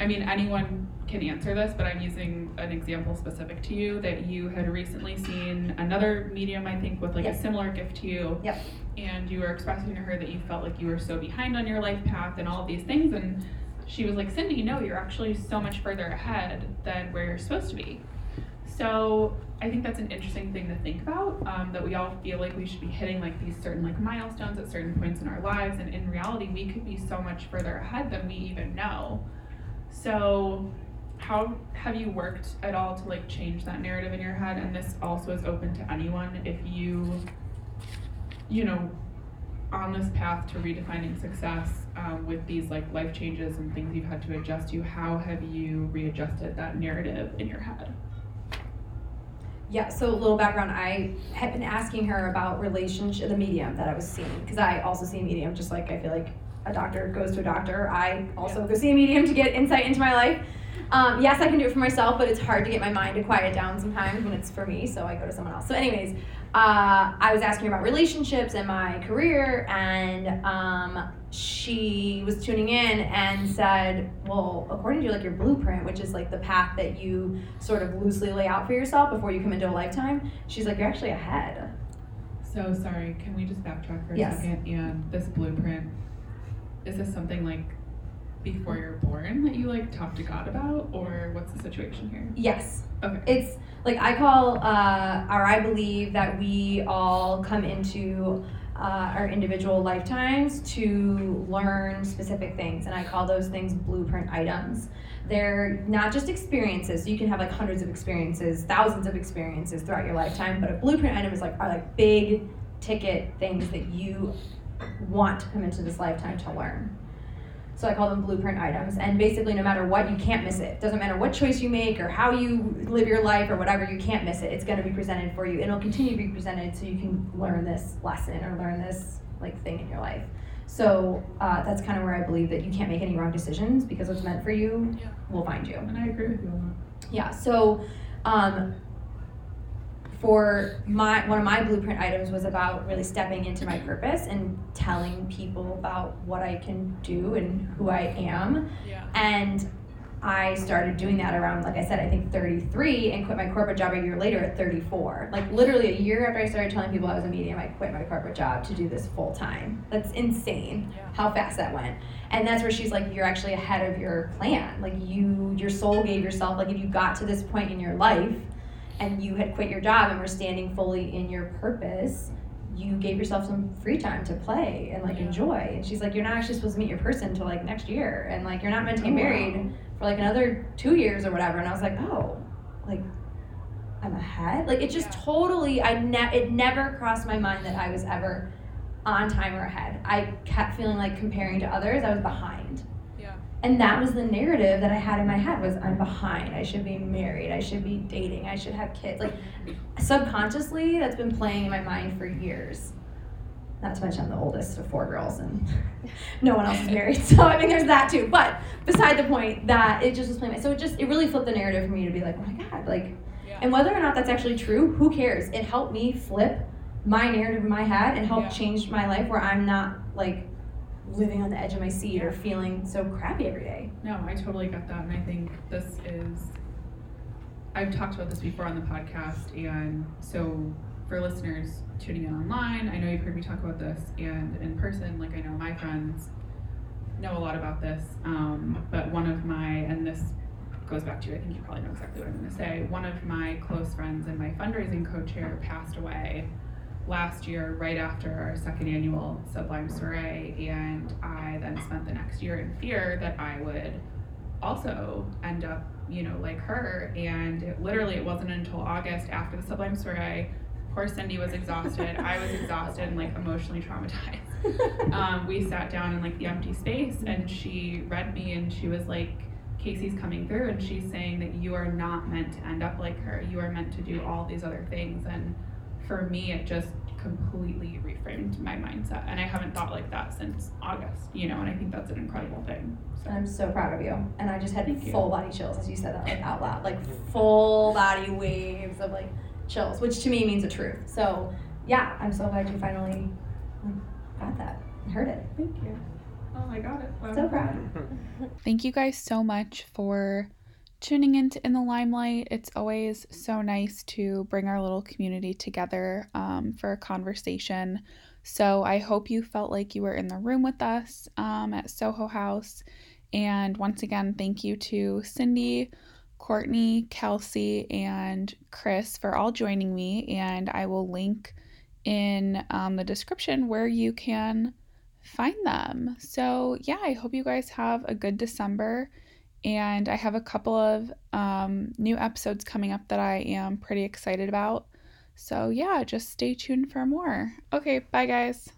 I mean, anyone can answer this, but I'm using an example specific to you that you had recently seen another medium, I think, with like a similar gift to you. Yep. And you were expressing to her that you felt like you were so behind on your life path and all of these things. And she was like, Cindy, no, you're actually so much further ahead than where you're supposed to be. So I think that's an interesting thing to think about. Um, that we all feel like we should be hitting like these certain like milestones at certain points in our lives, and in reality, we could be so much further ahead than we even know. So, how have you worked at all to like change that narrative in your head? And this also is open to anyone. If you, you know, on this path to redefining success um, with these like life changes and things you've had to adjust to, how have you readjusted that narrative in your head? Yeah, so a little background. I had been asking her about relationship, the medium that I was seeing, because I also see a medium, just like I feel like a doctor goes to a doctor. I also go see a medium to get insight into my life. Um, yes, I can do it for myself, but it's hard to get my mind to quiet down sometimes when it's for me, so I go to someone else. So, anyways, uh, I was asking her about relationships and my career, and um, she was tuning in and said, "Well, according to like your blueprint, which is like the path that you sort of loosely lay out for yourself before you come into a lifetime, she's like, you're actually ahead." So sorry, can we just backtrack for a Yes. second? And this blueprint, is this something like before you're born that you like talk to God about, or what's the situation here? Yes. Okay. It's like I call, uh, or I believe that we all come into uh, our individual lifetimes to learn specific things, and I call those things blueprint items. They're not just experiences. So you can have like hundreds of experiences, thousands of experiences throughout your lifetime, but a blueprint item is like are like big ticket things that you want to come into this lifetime to learn. So I call them blueprint items. And basically, no matter what, you can't miss it. Doesn't matter what choice you make or how you live your life or whatever, you can't miss it. It's going to be presented for you. It'll continue to be presented so you can learn this lesson or learn this like thing in your life. So uh, that's kind of where I believe that you can't make any wrong decisions because what's meant for you Yeah. will find you. And I agree with you on Yeah. So, um, for my one of my blueprint items was about really stepping into my purpose and telling people about what I can do and who I am. Yeah. And I started doing that around, like I said, I think 33 and quit my corporate job a year later at 34. Like literally a year after I started telling people I was a medium, I quit my corporate job to do this full time. That's insane Yeah. how fast that went. And that's where she's like, you're actually ahead of your plan. Like you, your soul gave yourself, like if you got to this point in your life and you had quit your job and were standing fully in your purpose, you gave yourself some free time to play and like Yeah. enjoy. And she's like, you're not actually supposed to meet your person until like next year. And like, you're not meant to get Oh, wow. married for like another two years or whatever. And I was like, oh, like I'm ahead. Like it just Yeah. totally, I ne- it never crossed my mind that I was ever on time or ahead. I kept feeling like comparing to others, I was behind. And that was the narrative that I had in my head was I'm behind. I should be married. I should be dating. I should have kids. Like subconsciously, that's been playing in my mind for years. Not to mention I'm the oldest of four girls and no one else is married. So I mean there's that too. But beside the point that it just was playing so it just it really flipped the narrative for me to be like, oh my god, like Yeah. and whether or not that's actually true, who cares? It helped me flip my narrative in my head and help Yeah. change my life where I'm not like living on the edge of my seat or feeling so crappy every day. No, I totally get that, and I think this is. I've talked about this before on the podcast, and so for listeners tuning in online, I know you've heard me talk about this, and in person, like I know my friends know a lot about this. Um, but one of my, and this goes back to, I think you probably know exactly what I'm going to say. One of my close friends and my fundraising co-chair passed away last year, right after our second annual Sublime Soiree, and I then spent the next year in fear that I would also end up, you know, like her. And it, literally, it wasn't until August after the Sublime Soiree. Poor Cindy was exhausted. I was exhausted and like emotionally traumatized. Um, we sat down in like the empty space, and she read me, and she was like, Casey's coming through, and she's saying that you are not meant to end up like her. You are meant to do all these other things. And for me, it just completely reframed my mindset. And I haven't thought like that since August, you know, and I think that's an incredible thing. So I'm so proud of you. And I just had Thank you. full body chills as you said that like out loud. Like full body waves of like chills, which to me means the truth. So yeah, I'm so glad you finally got that. Heard it. thank you. Oh, I got it. Wow. So proud. Thank you guys so much for tuning into In the Lymelight. It's always so nice to bring our little community together um, for a conversation. So I hope you felt like you were in the room with us um, at Soho House. And once again, thank you to Cindy, Kourtney, Kelsey, and Chris for all joining me. And I will link in um, the description where you can find them. So, yeah, I hope you guys have a good December. And I have a couple of um, new episodes coming up that I am pretty excited about. So, yeah, just stay tuned for more. Okay, bye, guys.